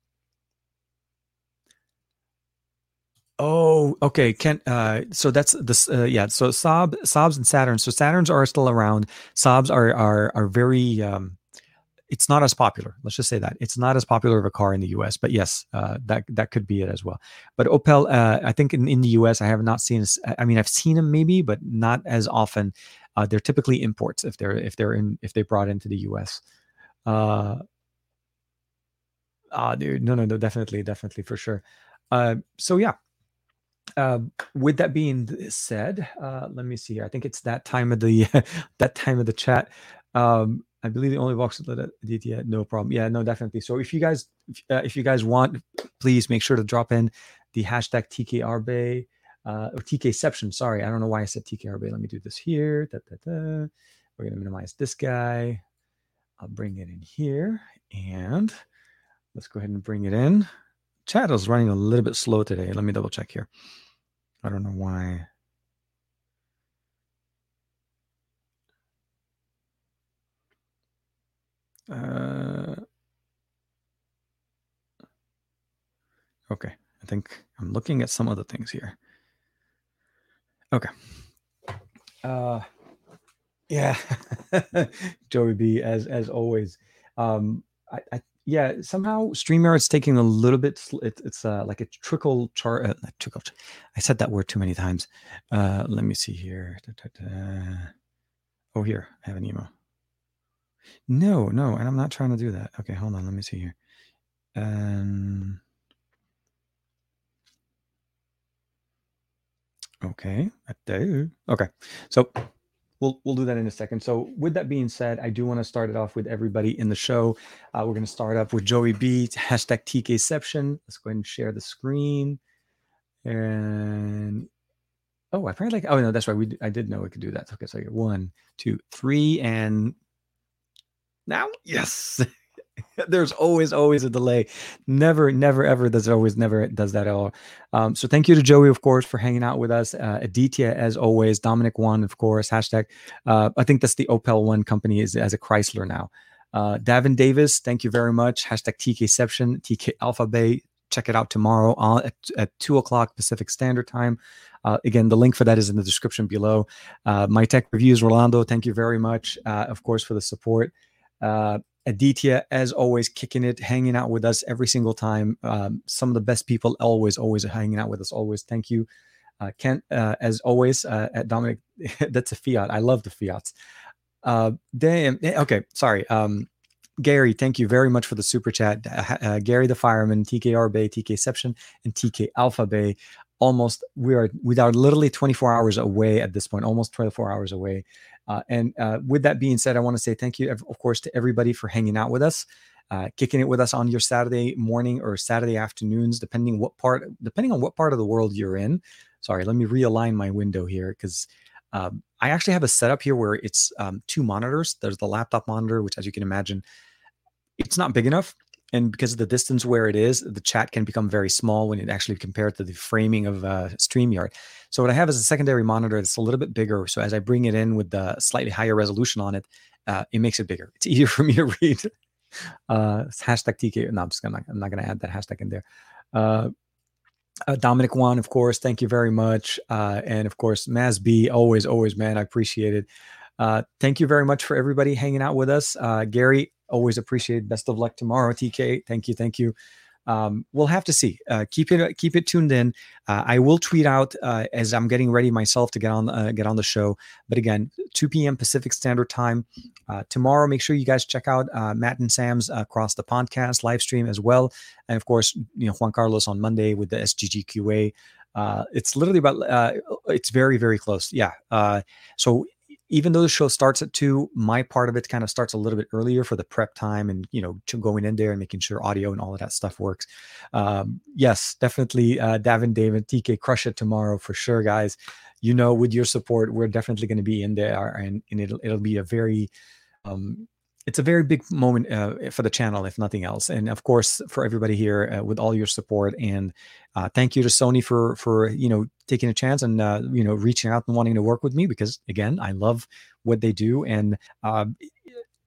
oh, okay. Can uh, so that's this. Uh, yeah. So Saabs and Saturns. So Saturns are still around. Saabs are are are very um, it's not as popular. Let's just say that it's not as popular of a car in the U.S. But yes, uh, that that could be it as well. But Opel, uh, I think in, in the U.S. I have not seen. I mean, I've seen them maybe, but not as often. Uh, they're typically imports if they're if they're in if they brought into the U.S. Uh, ah, no, no, no, definitely, definitely for sure. Uh, so yeah. Uh, with that being said, uh, let me see here. I think it's that time of the that time of the chat. Um, I believe the only box that yet. No problem. Yeah, no, definitely. So if you guys, uh, if you guys want, please make sure to drop in the hashtag TKRBay uh, or TKception. Sorry, I don't know why I said TKRBay. Let me do this here. Da, da, da. We're gonna minimize this guy. I'll bring it in here and let's go ahead and bring it in. Chat is running a little bit slow today. Let me double check here. I don't know why. Uh, okay, I think I'm looking at some other things here. Okay. Uh, yeah, Joey B, as as always. Um, I, I yeah, somehow Streamer StreamYard's taking a little bit. It, it's uh, like a trickle chart. Uh, trickle. I said that word too many times. Uh, let me see here. Da, da, da. Oh, here I have an email. No, no, and I'm not trying to do that. Okay, hold on. Let me see here. Um, okay. Okay, so we'll we'll do that in a second. So with that being said, I do want to start it off with everybody in the show. Uh, we're going to start up with Joey B. Hashtag TKception. Let's go ahead and share the screen. And oh, I probably like. Oh no, that's right. We I did know we could do that. Okay, so I get one, two, three, and now? Yes. There's always, always a delay. Never, never, ever does it always never does that at all. Um, so thank you to Joey, of course, for hanging out with us. Uh, Aditya, as always. Dominic One, of course. Hashtag. Uh, I think that's the Opel One company is as a Chrysler now. Uh, Davin Davis, thank you very much. Hashtag TKception, TK Alpha Bay. Check it out tomorrow at, at two o'clock Pacific Standard Time. Uh, again, the link for that is in the description below. Uh, my tech reviews, Rolando, thank you very much, uh, of course, for the support. Uh, Aditya, as always, kicking it, hanging out with us every single time. Um, some of the best people, always, always hanging out with us. Always, thank you, uh, Kent. Uh, as always, uh, at Dominic, that's a fiat. I love the fiats. Uh, damn. Eh, okay, sorry. Um, Gary, thank you very much for the super chat. Uh, uh Gary the fireman, TKR Bay, TKception, and TK Alpha Bay. Almost, we are we are literally 24 hours away at this point. Almost 24 hours away. Uh, and uh, with that being said, I want to say thank you, of course, to everybody for hanging out with us, uh, kicking it with us on your Saturday morning or Saturday afternoons, depending what part, depending on what part of the world you're in. Sorry, let me realign my window here because um, I actually have a setup here where it's um, two monitors. There's the laptop monitor, which, as you can imagine, it's not big enough and because of the distance where it is, the chat can become very small when it actually compared to the framing of uh, StreamYard. So what I have is a secondary monitor that's a little bit bigger. So as I bring it in with the slightly higher resolution on it, uh, it makes it bigger. It's easier for me to read. Uh, hashtag TK. No, I'm just gonna. I'm not gonna add that hashtag in there. Uh, uh, Dominic Juan, of course, thank you very much. Uh, and of course, Maz B, always, always, man, I appreciate it. Uh, thank you very much for everybody hanging out with us. Uh, Gary, always appreciate. Best of luck tomorrow, TK. Thank you, thank you. um, we'll have to see. Uh, keep it keep it tuned in. Uh, I will tweet out uh, as I'm getting ready myself to get on uh, get on the show. But again, 2 p.m. Pacific Standard Time uh, tomorrow. Make sure you guys check out Matt and Sam's across the podcast live stream as well, and of course, you know Juan Carlos on Monday with the SGGQA. it's literally about. it's very very close. Yeah. so even though the show starts at two, my part of it kind of starts a little bit earlier for the prep time and you know going in there and making sure audio and all of that stuff works. Um, yes, definitely, uh, Davin, David, TK, crush it tomorrow for sure, guys. You know, with your support, we're definitely going to be in there, and, and it'll it'll be a very um, it's a very big moment uh, for the channel, if nothing else, and of course for everybody here uh, with all your support. And uh, thank you to Sony for for you know taking a chance and uh, you know reaching out and wanting to work with me because again, I love what they do, and uh,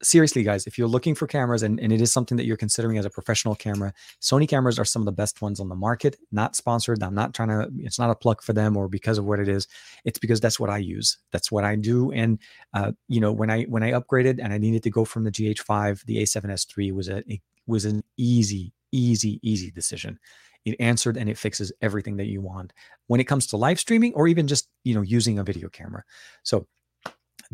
seriously, guys, if you're looking for cameras and, and it is something that you're considering as a professional camera, Sony cameras are some of the best ones on the market. Not sponsored. I'm not trying to, it's not a plug for them or because of what it is. It's because that's what I use. That's what I do. And, uh, you know, when I, when I upgraded and I needed to go from the GH5, the A7S3 was a, it was an easy, easy, easy decision. It answered and it fixes everything that you want when it comes to live streaming or even just, you know, using a video camera. So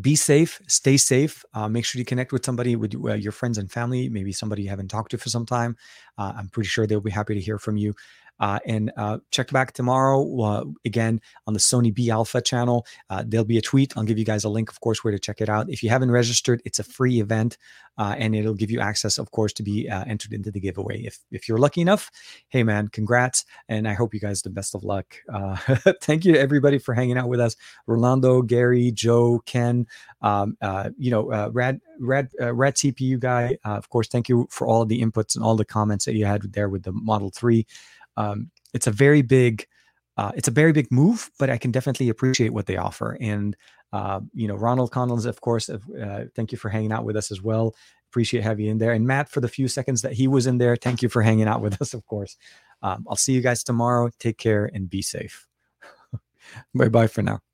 be safe, stay safe. Uh, make sure you connect with somebody, with uh, your friends and family, maybe somebody you haven't talked to for some time. Uh, I'm pretty sure they'll be happy to hear from you. Uh, and uh, check back tomorrow uh, again on the Sony Be Alpha channel. Uh, there'll be a tweet. I'll give you guys a link, of course, where to check it out. If you haven't registered, it's a free event, uh, and it'll give you access, of course, to be uh, entered into the giveaway. If if you're lucky enough, hey man, congrats, and I hope you guys the best of luck. thank you to everybody for hanging out with us. Rolando, Gary, Joe, Ken, um, you know, Rad Rad Rad CPU guy. of course, thank you for all the inputs and all the comments that you had there with the Model Three um, it's a very big uh, it's a very big move, but I can definitely appreciate what they offer. And uh, you know, Ronald Connells, of course, uh, thank you for hanging out with us as well. Appreciate having you in there. And Matt, for the few seconds that he was in there, thank you for hanging out with us, of course. Um, I'll see you guys tomorrow. Take care and be safe. bye bye for now.